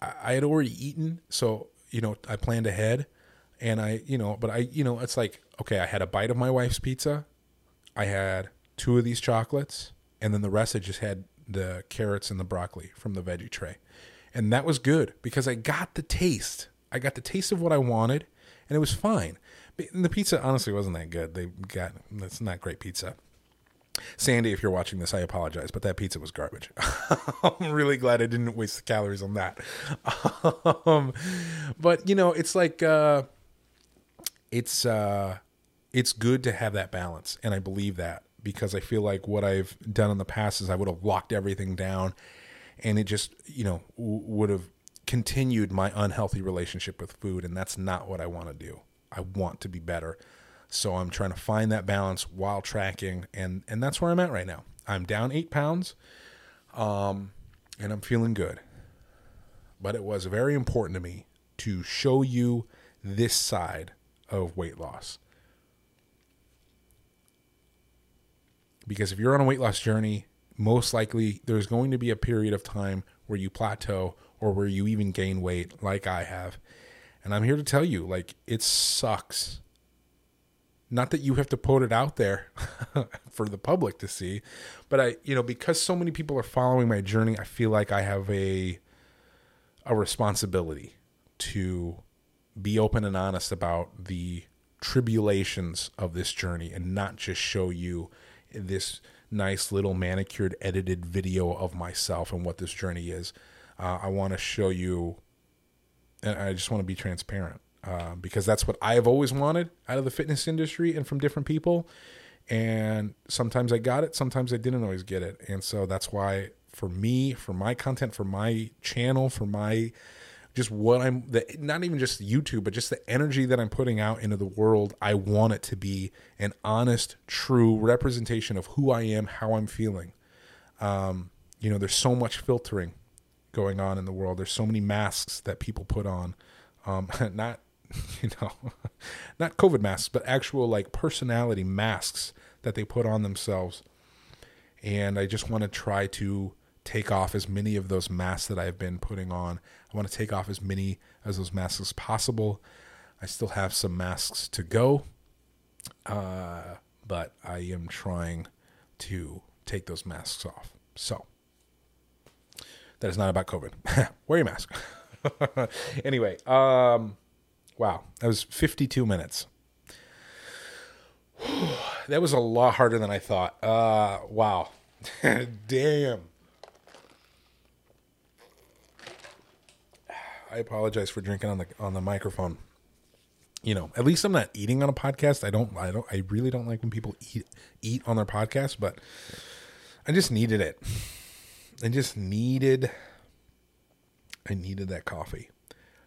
I, had already eaten, so you know I planned ahead, and I you know, but I you know it's like okay, I had a bite of my wife's pizza. I had two of these chocolates, and then the rest I just had the carrots and the broccoli from the veggie tray. And that was good because I got the taste. I got the taste of what I wanted, and it was fine. And the pizza honestly wasn't that good. They got that's not great pizza. Sandy, if you're watching this, I apologize, but that pizza was garbage. I'm really glad I didn't waste the calories on that. Um, but you know, it's like uh, it's uh, it's good to have that balance, and I believe that because I feel like what I've done in the past is I would have locked everything down, and it just you know w- would have continued my unhealthy relationship with food, and that's not what I want to do. I want to be better. So I'm trying to find that balance while tracking, and and that's where I'm at right now. I'm down eight pounds, um, and I'm feeling good. But it was very important to me to show you this side of weight loss. Because if you're on a weight loss journey, most likely there's going to be a period of time where you plateau or where you even gain weight, like I have. And I'm here to tell you, like, it sucks not that you have to put it out there for the public to see, but I, you know, because so many people are following my journey, I feel like I have a a responsibility to be open and honest about the tribulations of this journey and not just show you this nice little manicured edited video of myself and what this journey is. Uh, I want to show you, and I just want to be transparent uh, because that's what I have always wanted out of the fitness industry and from different people. And sometimes I got it, sometimes I didn't always get it. And so that's why, for me, for my content, for my channel, for my just what I'm the not even just YouTube, but just the energy that I'm putting out into the world, I want it to be an honest, true representation of who I am, how I'm feeling. Um, you know, there's so much filtering going on in the world. There's so many masks that people put on. Um, not you know, not COVID masks, but actual like personality masks that they put on themselves. And I just want to try to take off as many of those masks that I've been putting on. I want to take off as many as those masks as possible. I still have some masks to go, uh, but I am trying to take those masks off. So that is not about COVID. Wear your mask. anyway, um, Wow, that was 52 minutes. that was a lot harder than I thought. Uh, wow. Damn. I apologize for drinking on the on the microphone. You know, at least I'm not eating on a podcast. I don't I don't I really don't like when people eat eat on their podcast, but I just needed it. I just needed I needed that coffee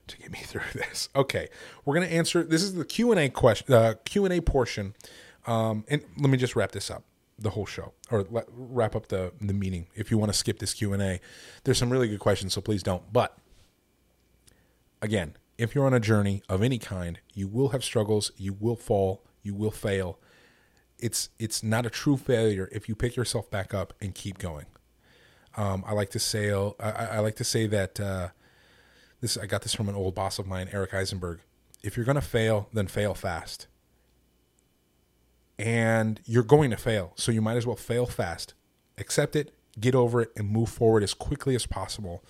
to get me through this. Okay, we're gonna answer. This is the Q and A question, uh, Q and A portion. Um, and let me just wrap this up, the whole show, or let, wrap up the the meeting. If you want to skip this Q and A, there's some really good questions, so please don't. But again, if you're on a journey of any kind, you will have struggles. You will fall. You will fail. It's it's not a true failure if you pick yourself back up and keep going. Um, I like to say I, I like to say that. Uh, this I got this from an old boss of mine, Eric Eisenberg. If you're going to fail, then fail fast. And you're going to fail, so you might as well fail fast. Accept it, get over it, and move forward as quickly as possible.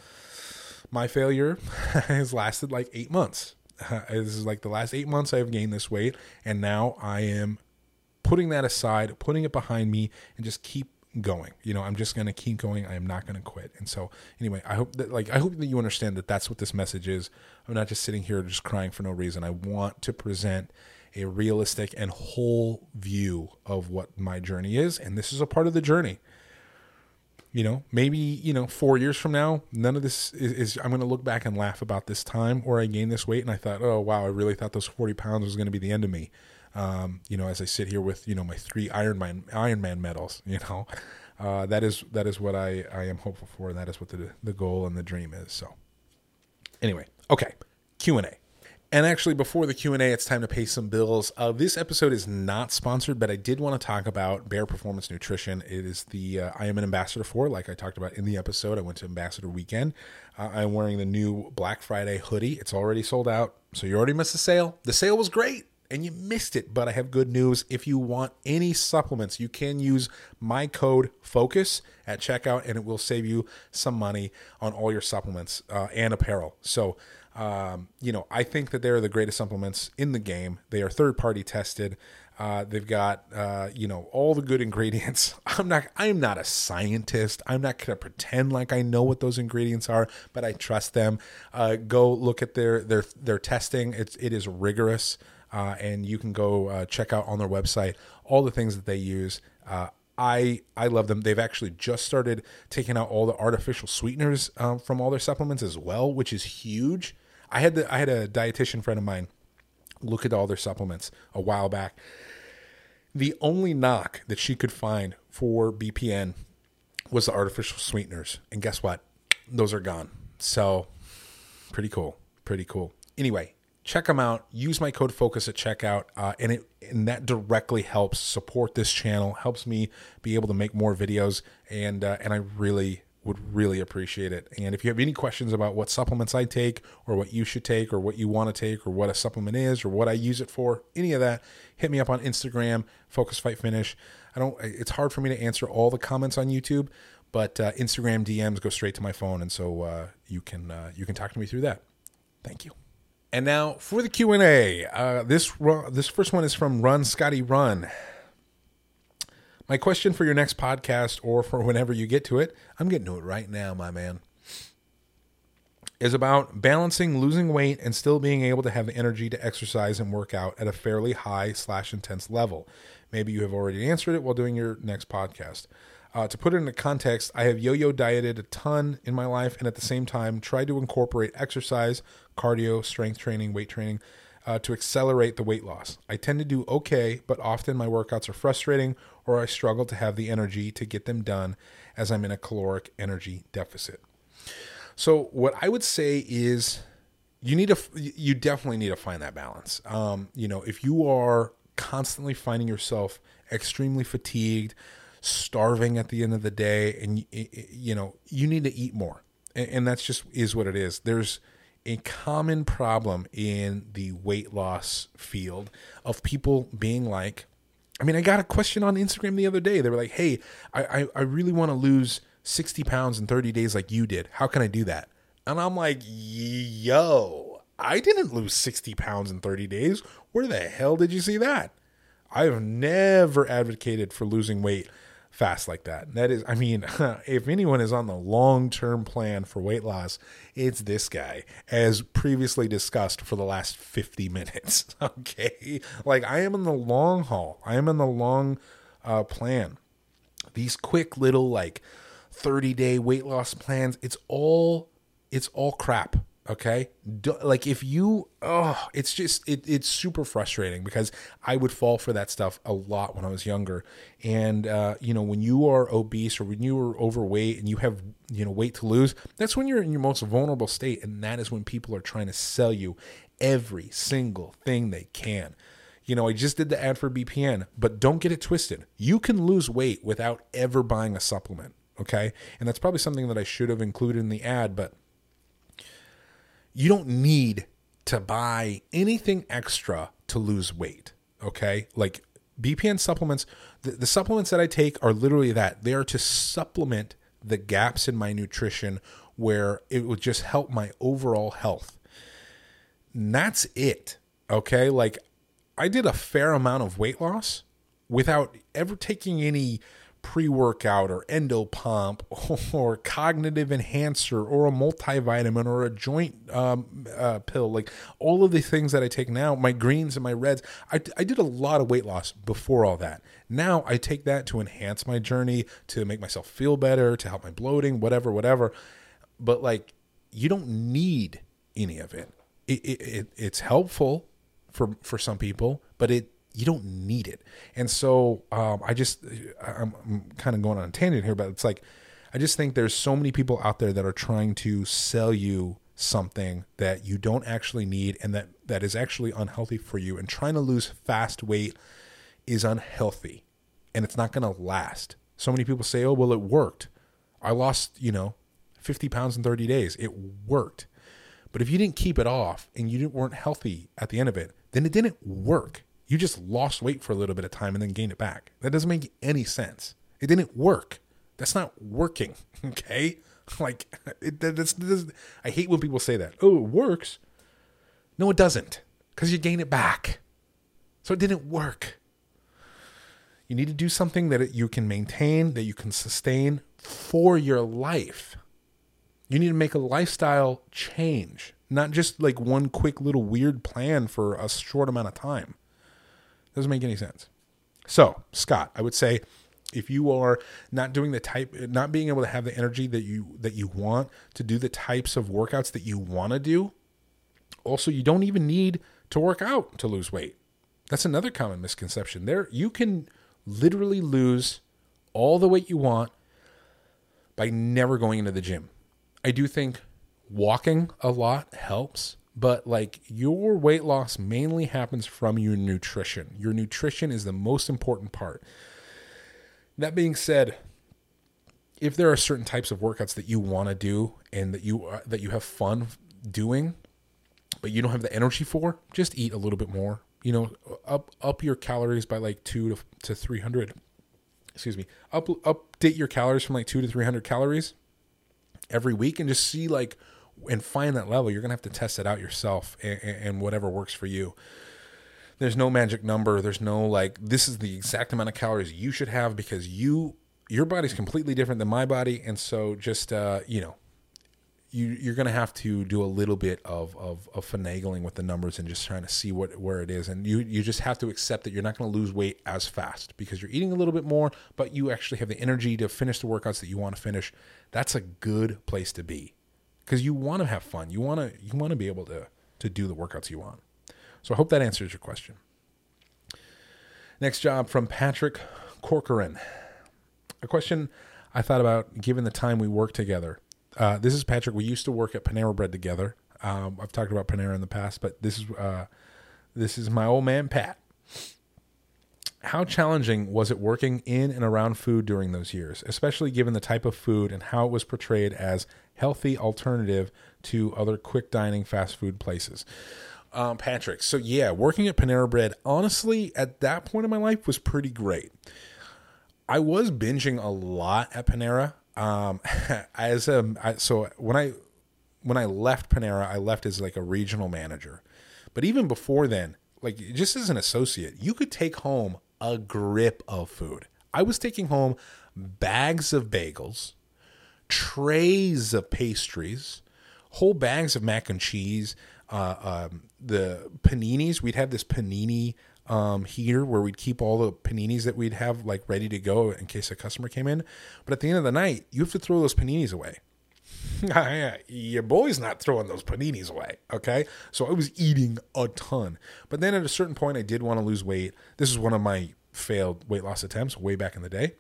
My failure has lasted like eight months. this is like the last eight months I've gained this weight, and now I am putting that aside, putting it behind me, and just keep going. You know, I'm just going to keep going. I am not going to quit. And so, anyway, I hope that like I hope that you understand that that's what this message is. I'm not just sitting here just crying for no reason. I want to present a realistic and whole view of what my journey is, and this is a part of the journey. You know, maybe you know, four years from now, none of this is. is I'm going to look back and laugh about this time where I gained this weight, and I thought, oh wow, I really thought those 40 pounds was going to be the end of me. Um, you know, as I sit here with you know my three Ironman Ironman medals, you know, uh, that is that is what I I am hopeful for, and that is what the the goal and the dream is. So, anyway, okay, Q and actually, before the Q and A, it's time to pay some bills. Uh, this episode is not sponsored, but I did want to talk about Bare Performance Nutrition. It is the uh, I am an ambassador for, like I talked about in the episode. I went to Ambassador Weekend. Uh, I'm wearing the new Black Friday hoodie. It's already sold out, so you already missed the sale. The sale was great and you missed it, but I have good news. If you want any supplements, you can use my code FOCUS at checkout, and it will save you some money on all your supplements uh, and apparel. So, um, you know, I think that they're the greatest supplements in the game. They are third party tested. Uh, they've got uh, you know all the good ingredients. I'm not I'm not a scientist. I'm not gonna pretend like I know what those ingredients are, but I trust them. Uh, go look at their their their testing. It's it is rigorous, uh, and you can go uh, check out on their website all the things that they use. Uh, I I love them. They've actually just started taking out all the artificial sweeteners um, from all their supplements as well, which is huge. I had the I had a dietitian friend of mine look at all their supplements a while back the only knock that she could find for BPN was the artificial sweeteners. And guess what? Those are gone. So, pretty cool. Pretty cool. Anyway, check them out. Use my code FOCUS at checkout, uh, and it and that directly helps support this channel. Helps me be able to make more videos, and uh, and I really would really appreciate it. And if you have any questions about what supplements I take, or what you should take, or what you want to take, or what a supplement is, or what I use it for, any of that, hit me up on Instagram, Focus Fight Finish. I don't. It's hard for me to answer all the comments on YouTube, but uh, Instagram DMs go straight to my phone, and so uh, you can uh, you can talk to me through that. Thank you. And now for the Q and A. Uh, this this first one is from Run Scotty Run. My question for your next podcast or for whenever you get to it, I'm getting to it right now, my man, is about balancing losing weight and still being able to have the energy to exercise and work out at a fairly high slash intense level. Maybe you have already answered it while doing your next podcast. Uh, to put it into context, I have yo yo dieted a ton in my life and at the same time tried to incorporate exercise, cardio, strength training, weight training uh, to accelerate the weight loss. I tend to do okay, but often my workouts are frustrating or I struggle to have the energy to get them done as I'm in a caloric energy deficit. So, what I would say is you need to, you definitely need to find that balance. Um, you know, if you are constantly finding yourself extremely fatigued, starving at the end of the day, and you know, you need to eat more. And that's just is what it is. There's, a common problem in the weight loss field of people being like, I mean, I got a question on Instagram the other day. They were like, hey, I, I, I really want to lose 60 pounds in 30 days like you did. How can I do that? And I'm like, yo, I didn't lose 60 pounds in 30 days. Where the hell did you see that? I've never advocated for losing weight fast like that. That is, I mean, if anyone is on the long term plan for weight loss, it's this guy, as previously discussed for the last 50 minutes. Okay. Like, I am in the long haul, I am in the long uh, plan. These quick little, like, 30 day weight loss plans, it's all. It's all crap okay? Do, like if you oh it's just it, it's super frustrating because i would fall for that stuff a lot when i was younger. And uh, you know when you are obese or when you are overweight and you have you know weight to lose that's when you're in your most vulnerable state. And that is when people are trying to sell you every single thing they can. You know i just did the ad for bpn but don't get it twisted. You can lose weight without ever buying a supplement okay? And that's probably something that i should have included in the ad but you don't need to buy anything extra to lose weight. Okay. Like BPN supplements, the, the, supplements that I take are literally that. They are to supplement the gaps in my nutrition where it would just help my overall health. And that's it. Okay. Like I did a fair amount of weight loss without ever taking any pre workout or Endopump or cognitive enhancer or a multivitamin or a joint um, uh, pill. Like all of the things that I take now, my greens and my reds, I, I did a lot of weight loss before all that. Now I take that to enhance my journey, to make myself feel better, to help my bloating, whatever, whatever. But like, you don't need any of it. It, it, it it's helpful for for some people, but it you don't need it. And so um, I just, I'm, I'm kind of going on a tangent here, but it's like, I just think there's so many people out there that are trying to sell you something that you don't actually need and that, that is actually unhealthy for you. And trying to lose fast weight is unhealthy and it's not going to last. So many people say, oh, well, it worked. I lost, you know, 50 pounds in 30 days. It worked. But if you didn't keep it off and you weren't healthy at the end of it, then it didn't work. You just lost weight for a little bit of time and then gained it back. That doesn't make any sense. It didn't work. That's not working. Okay. Like, it, that's, that's, I hate when people say that. Oh, it works. No, it doesn't because you gain it back. So it didn't work. You need to do something that you can maintain, that you can sustain for your life. You need to make a lifestyle change, not just like one quick little weird plan for a short amount of time. Doesn't make any sense. So, Scott, I would say if you are not doing the type not being able to have the energy that you that you want to do the types of workouts that you want to do, also you don't even need to work out to lose weight. That's another common misconception. There you can literally lose all the weight you want by never going into the gym. I do think walking a lot helps, but like your weight loss mainly happens from your nutrition. Your nutrition is the most important part. That being said, if there are certain types of workouts that you want to do and that you uh, that you have fun doing, but you don't have the energy for, just eat a little bit more. You know, up up your calories by like two to to three hundred. Excuse me. Up update your calories from like two to three hundred calories every week, and just see like and find that level. You're gonna have to test it out yourself, and, and whatever works for you there's no magic number. There's no like this is the exact amount of calories you should have because you your body's completely different than my body, and so just uh, you know, you you're gonna have to do a little bit of, of of finagling with the numbers and just trying to see what where it is, and you you just have to accept that you're not going to lose weight as fast because you're eating a little bit more, but you actually have the energy to finish the workouts that you want to finish. That's a good place to be because you want to have fun. You want to you want to be able to to do the workouts you want. So I hope that answers your question. Next job from Patrick Corcoran. A question I thought about given the time we work together. Uh, this is Patrick. We used to work at Panera Bread together. Um, I've talked about Panera in the past, but this is uh, this is my old man Pat. How challenging was it working in and around food during those years, especially given the type of food and how it was portrayed as healthy alternative to other quick dining fast food places? um, Patrick. So yeah, working at Panera Bread, honestly, at that point in my life was pretty great. I was binging a lot at Panera. Um, as a so when I when I left Panera, I left as like a regional manager. But even before then, like just as an associate, you could take home a grip of food. I was taking home bags of bagels, trays of pastries, whole bags of mac and cheese, uh, um, the paninis. We'd have this panini um, here where we'd keep all the paninis that we'd have like ready to go in case a customer came in. But at the end of the night, you have to throw those paninis away. Your boy's not throwing those paninis away. Okay. So I was eating a ton. But then at a certain point, I did want to lose weight. This is one of my failed weight loss attempts way back in the day.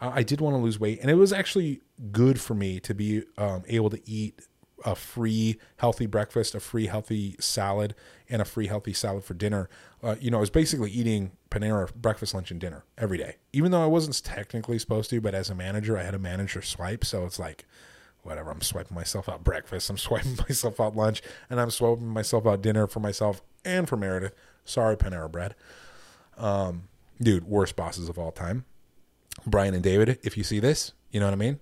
Uh, I did want to lose weight, and it was actually good for me to be um, able to eat a free healthy breakfast, a free healthy salad, and a free healthy salad for dinner. Uh, you know, I was basically eating Panera breakfast, lunch, and dinner every day, even though I wasn't technically supposed to. But as a manager, I had a manager swipe, so it's like, whatever. I'm swiping myself out breakfast, I'm swiping myself out lunch, and I'm swiping myself out dinner for myself and for Meredith. Sorry, Panera Bread. Um, dude, worst bosses of all time. Brian and David, if you see this, you know what I mean?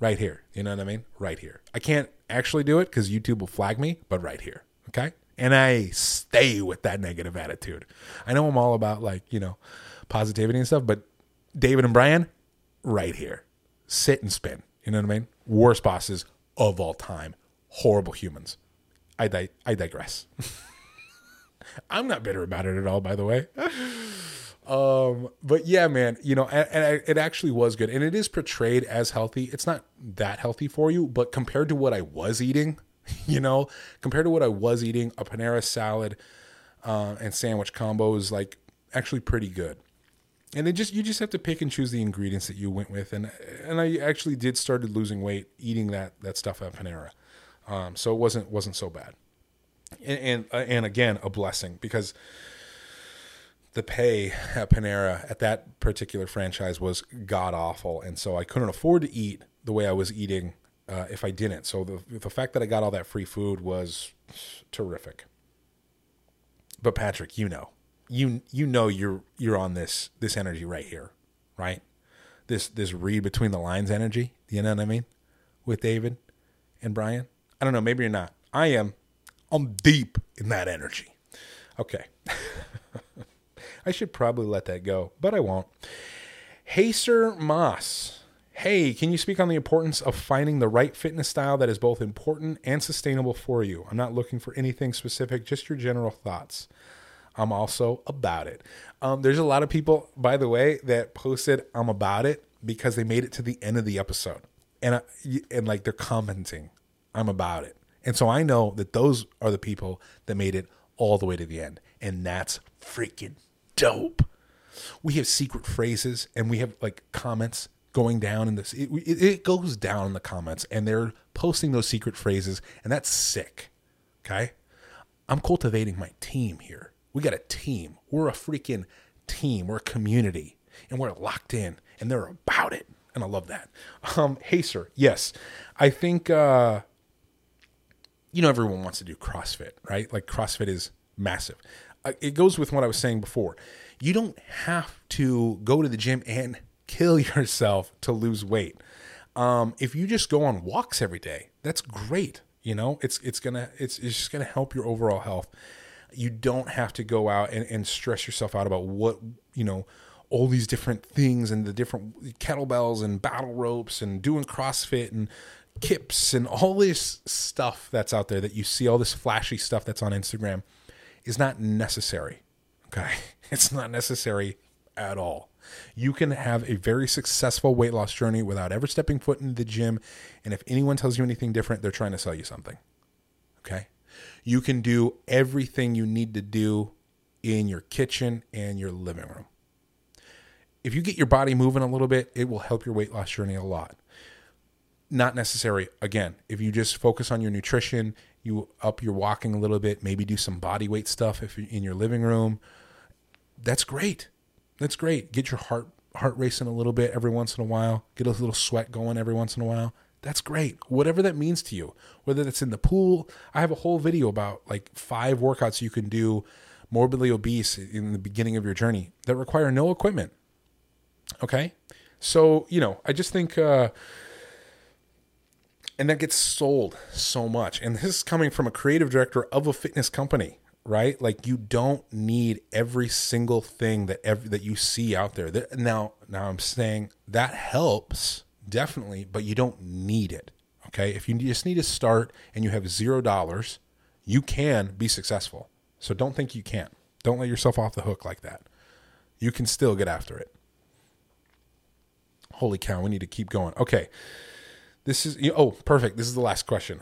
Right here. You know what I mean? Right here. I can't actually do it because YouTube will flag me, but right here. Okay. And I stay with that negative attitude. I know I'm all about like, you know, positivity and stuff, but David and Brian, right here. Sit and spin. You know what I mean? Worst bosses of all time. Horrible humans. I, di- I digress. I'm not bitter about it at all, by the way. Um, but yeah, man, you know, and, and, it actually was good, and it is portrayed as healthy. It's not that healthy for you, but compared to what I was eating, you know, compared to what I was eating, a Panera salad uh, and sandwich combo is like actually pretty good. And it just you just have to pick and choose the ingredients that you went with, and and I actually did started losing weight eating that that stuff at Panera, um, so it wasn't wasn't so bad, and and, uh, and again a blessing because the pay at Panera at that particular franchise was god awful, and so I couldn't afford to eat the way I was eating uh, if I didn't. So the the fact that I got all that free food was terrific. but Patrick, you know, you you know you're you're on this this energy right here, right? This this read between the lines energy. You know what I mean? With David and Brian. I don't know. Maybe you're not. I am. I'm deep in that energy. Okay. I should probably let that go, but I won't. Haser Moss. Hey, can you speak on the importance of finding the right fitness style that is both important and sustainable for you? I'm not looking for anything specific, just your general thoughts. I'm also about it. Um, there's a lot of people, by the way, that posted I'm about it because they made it to the end of the episode, and I, and like they're commenting, I'm about it, and so I know that those are the people that made it all the way to the end, and that's freaking dope. We have secret phrases and we have like comments going down in this. It, it, it goes down in the comments and they're posting those secret phrases, and that's sick. Okay. I'm cultivating my team here. We got a team. We're a freaking team. We're a community and we're locked in and they're about it. And I love that. Um, Haser, yes. I think, uh, you know, everyone wants to do CrossFit, right? Like CrossFit is massive. Uh, it goes with what I was saying before. You don't have to go to the gym and kill yourself to lose weight. Um, if you just go on walks every day, that's great. You know, it's it's gonna it's it's just gonna help your overall health. You don't have to go out and, and stress yourself out about what you know all these different things and the different kettlebells and battle ropes and doing CrossFit and kips and all this stuff that's out there that you see all this flashy stuff that's on Instagram is not necessary. Okay. It's not necessary at all. You can have a very successful weight loss journey without ever stepping foot in the gym. And if anyone tells you anything different, they're trying to sell you something. Okay. You can do everything you need to do in your kitchen and your living room. If you get your body moving a little bit, it will help your weight loss journey a lot. Not necessary, again, if you just focus on your nutrition you up your walking a little bit, maybe do some body weight stuff if in your living room. That's great. That's great. Get your heart heart racing a little bit every once in a while. Get a little sweat going every once in a while. That's great. Whatever that means to you. Whether that's in the pool, I have a whole video about like five workouts you can do morbidly obese in the beginning of your journey that require no equipment. Okay? So, you know, I just think uh and that gets sold so much. And this is coming from a creative director of a fitness company, right? Like you don't need every single thing that every, that you see out there. Now, now I'm saying that helps definitely, but you don't need it. Okay, if you just need to start and you have zero dollars, you can be successful. So don't think you can't. Don't let yourself off the hook like that. You can still get after it. Holy cow, we need to keep going. Okay. This is oh perfect. This is the last question,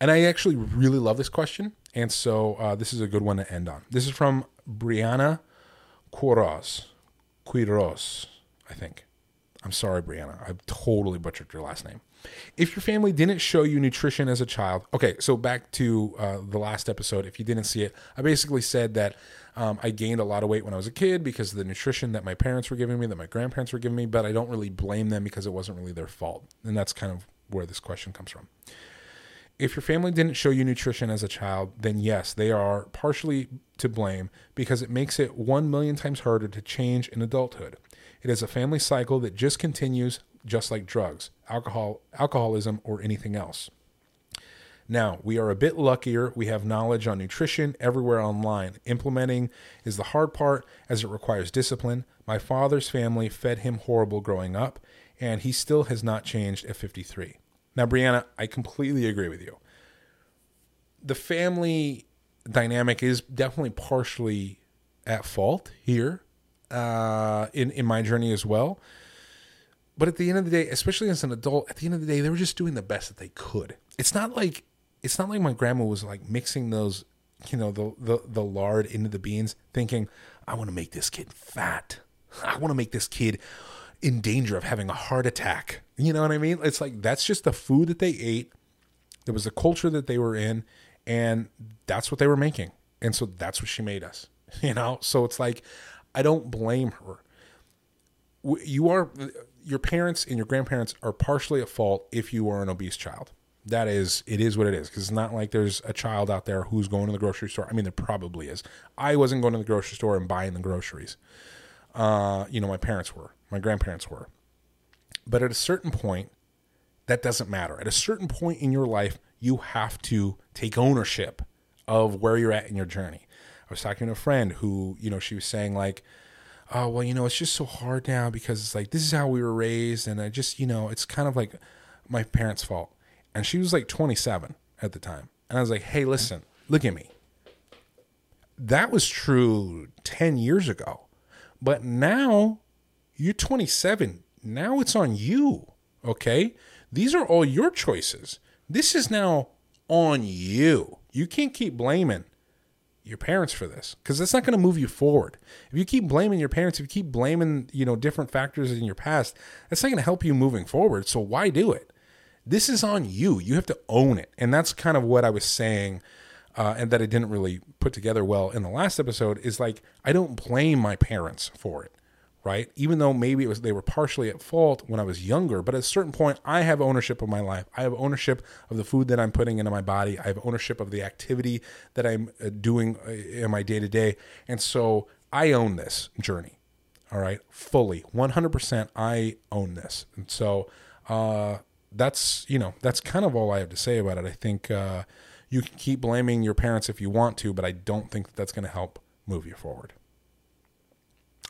and I actually really love this question, and so uh, this is a good one to end on. This is from Brianna Quiroz. Quiroz, I think. I'm sorry, Brianna. I've totally butchered your last name. If your family didn't show you nutrition as a child, okay, so back to uh, the last episode. If you didn't see it, I basically said that um, I gained a lot of weight when I was a kid because of the nutrition that my parents were giving me, that my grandparents were giving me, but I don't really blame them because it wasn't really their fault. And that's kind of where this question comes from. If your family didn't show you nutrition as a child, then yes, they are partially to blame because it makes it one million times harder to change in adulthood. It is a family cycle that just continues, just like drugs, alcohol, alcoholism, or anything else. Now, we are a bit luckier. We have knowledge on nutrition everywhere online. Implementing is the hard part as it requires discipline. My father's family fed him horrible growing up, and he still has not changed at 53. Now, Brianna, I completely agree with you. The family dynamic is definitely partially at fault here uh, in in my journey as well. But at the end of the day, especially as an adult, at the end of the day, they were just doing the best that they could. It's not like it's not like my grandma was like mixing those, you know, the the, the lard into the beans, thinking, I want to make this kid fat. I want to make this kid in danger of having a heart attack. You know what I mean? It's like that's just the food that they ate. There was a culture that they were in, and that's what they were making. And so that's what she made us. You know? So it's like I don't blame her. You are your parents and your grandparents are partially at fault if you are an obese child. that is it is what it is because it's not like there's a child out there who's going to the grocery store. I mean there probably is. I wasn't going to the grocery store and buying the groceries. Uh, you know my parents were my grandparents were. But at a certain point that doesn't matter. At a certain point in your life you have to take ownership of where you're at in your journey i was talking to a friend who you know she was saying like oh well you know it's just so hard now because it's like this is how we were raised and i just you know it's kind of like my parents fault and she was like 27 at the time. And I was like, hey, listen, look at me. That was true 10 years ago. But now you're 27. Now it's on you. Okay. These are all your choices. This is now on you. You can't keep blaming your parents for this because that's not going to move you forward. If you keep blaming your parents, if you keep blaming, you know, different factors in your past, that's not going to help you moving forward. So why do it? This is on you. You have to own it. And that's kind of what I was saying, uh, and that I didn't really put together well in the last episode is like, I don't blame my parents for it, right? Even though maybe it was they were partially at fault when I was younger, but at a certain point, I have ownership of my life. I have ownership of the food that I'm putting into my body. I have ownership of the activity that I'm uh, doing uh, in my day to day. And so I own this journey. All right, fully, 100%. I own this. And so, uh, that's you know that's kind of all I have to say about it. I think uh, you can keep blaming your parents if you want to, but I don't think that that's going to help move you forward.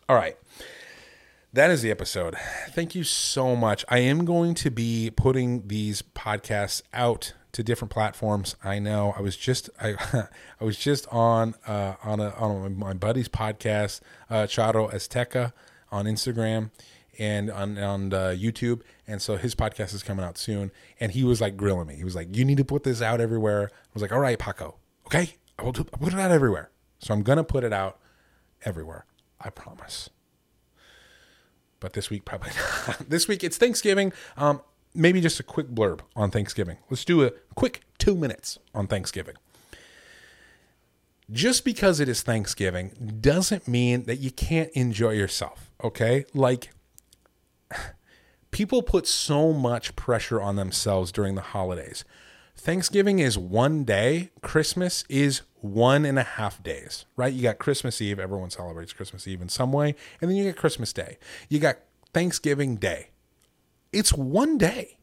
All right. That is the episode. Thank you so much. I am going to be putting these podcasts out to different platforms. I know I was just I I was just on uh, on a, on my buddy's podcast, uh, Charo Azteca on Instagram, and on on uh, YouTube. And so his podcast is coming out soon. And he was like grilling me. He was like, "You need to put this out everywhere." I was like, "All right, Paco. Okay, I will do, I'll put it out everywhere." So I'm gonna put it out everywhere. I promise. But this week probably not. this week it's Thanksgiving. Um, maybe just a quick blurb on Thanksgiving. Let's do a quick two minutes on Thanksgiving just because it is Thanksgiving doesn't mean that you can't enjoy yourself. Okay. Like people put so much pressure on themselves during the holidays. Thanksgiving is one day, Christmas is one and a half days, right? You got Christmas Eve, everyone celebrates Christmas Eve in some way, and then you get Christmas Day. You got Thanksgiving Day. It's one day.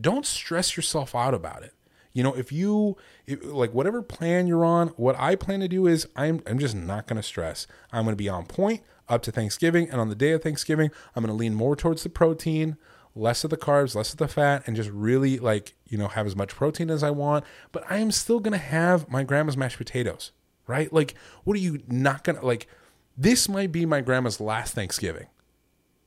Don't stress yourself out about it. You know, if you if, like whatever plan you're on, what I plan to do is I'm I'm just not going to stress. I'm going to be on point up to Thanksgiving. And on the day of Thanksgiving, I'm going to lean more towards the protein, less of the carbs, less of the fat, and just really like, you know, have as much protein as I want. But I am still to have my grandma's mashed potatoes, right? Like, what are you not to like? This might be my grandma's last Thanksgiving.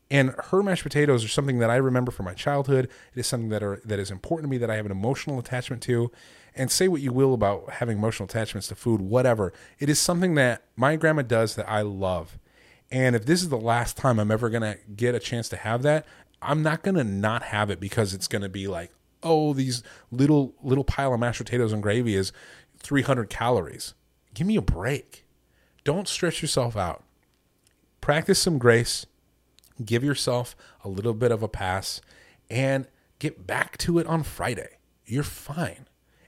And her mashed potatoes are something that I remember from my childhood. It is something that are that is important to me that I have an emotional attachment to. And say what you will about having emotional attachments to food, whatever. It is something that my grandma does that I love. And if this is the last time I'm ever going to get a chance to have that, I'm not to not have it because it's to be like, oh, these little little pile of mashed potatoes and gravy is 300 calories. Give me a break. Don't stress yourself out. Practice some grace. Give yourself a little bit of a pass and get back to it on Friday. You're fine.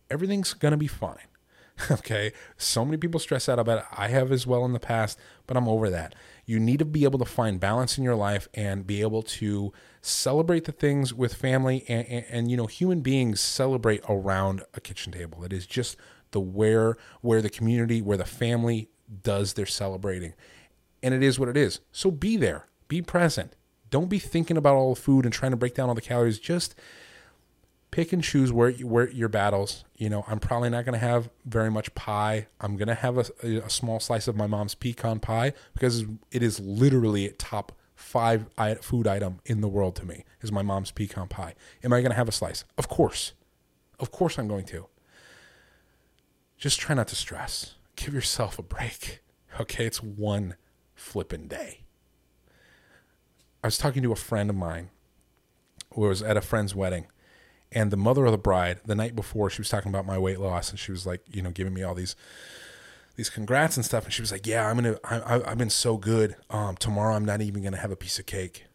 Everything's to be fine. okay? So many people stress out about it. I have as well in the past, but I'm over that. You need to be able to find balance in your life and be able to celebrate the things with family and, and, and you know human beings celebrate around a kitchen table. It is just the where where the community where the family does their celebrating, and it is what it is. So be there, be present. Don't be thinking about all the food and trying to break down all the calories. Just pick and choose where where your battles. You know, I'm probably not going to have very much pie. I'm going to have a, a, small slice of my mom's pecan pie because it is literally top five food item in the world to me is my mom's pecan pie. Am I going to have a slice? Of course, of course I'm going to. Just try not to stress. Give yourself a break. Okay, it's one flippin' day. I was talking to a friend of mine who was at a friend's wedding and the mother of the bride, the night before, she was talking about my weight loss, and she was like, you know, giving me all these these congrats and stuff. And she was like, "Yeah, I'm gonna, I, I've been so good. Um, tomorrow I'm not even gonna have a piece of cake."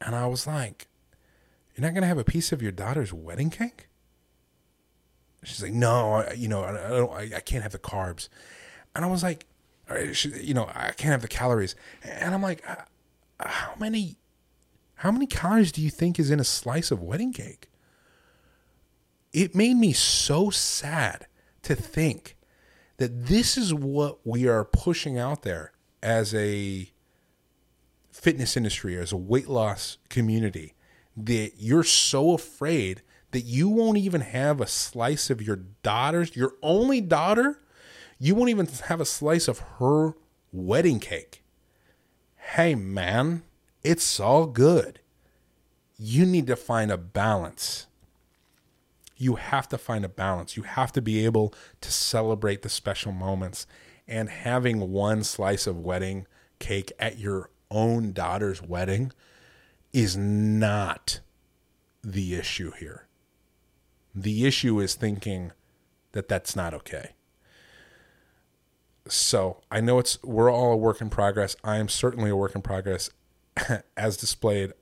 And I was like, "You're not gonna have a piece of your daughter's wedding cake?" She's like, no, I, you know, I, I don't, I, I can't have the carbs. And I was like, she, you know, I can't have the calories. And I'm like, uh, how many, how many calories do you think is in a slice of wedding cake? It made me so sad to think that this is what we are pushing out there as a fitness industry, as a weight loss community, that you're so afraid that you won't even have a slice of your daughter's, your only daughter, you won't even have a slice of her wedding cake. Hey, man, it's all good. You need to find a balance. You have to find a balance. You have to be able to celebrate the special moments. And having one slice of wedding cake at your own daughter's wedding is not the issue here. The issue is thinking that that's not okay. So I know it's we're all a work in progress. I am certainly a work in progress, as displayed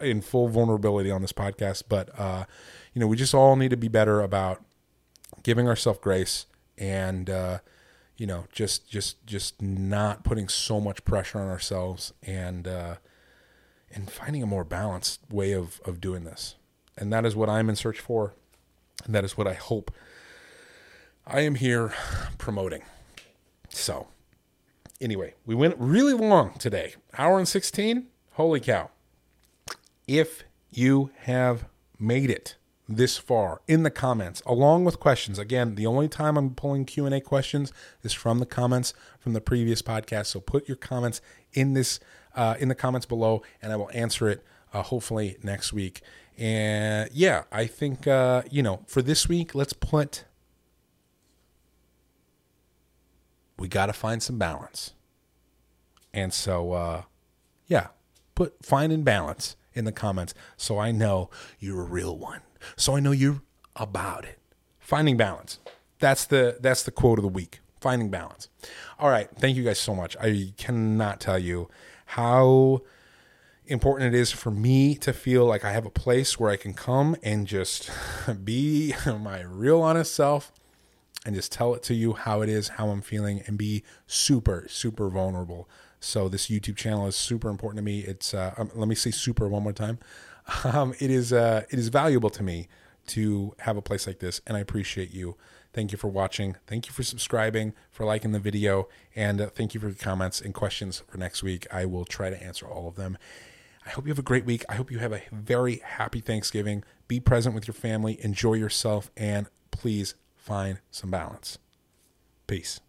in full vulnerability on this podcast. But uh, you know, we just all need to be better about giving ourselves grace and uh, you know just just just not putting so much pressure on ourselves and uh, and finding a more balanced way of of doing this. And that is what I'm in search for. And that is what I hope I am here promoting. So anyway we went really long today. Hour and 16 holy cow if you have made it this far in the comments along with questions. Again the only time i'm pulling q&a questions is from the comments from the previous podcast. So put your comments in this uh, in the comments below and i will answer it uh, hopefully next week. And yeah i think uh, you know for this week let's put we got to find some balance. And so uh, yeah put find and balance in the comments so i know you're a real one so I know you're about it. Finding balance. That's the that's the quote of the week. Finding balance. All right, thank you guys so much. I cannot tell you how important it is for me to feel like I have a place where I can come and just be my real honest self and just tell it to you how it is, how I'm feeling, and be super, super vulnerable. So this YouTube channel is super important to me. It's uh, um, let me say super one more time. Um, it is uh, it is valuable to me to have a place like this, and I appreciate you. Thank you for watching. Thank you for subscribing, for liking the video, and uh, thank you for your comments and questions for next week. I will try to answer all of them. I hope you have a great week. I hope you have a very happy Thanksgiving. Be present with your family, enjoy yourself, and please find some balance. Peace.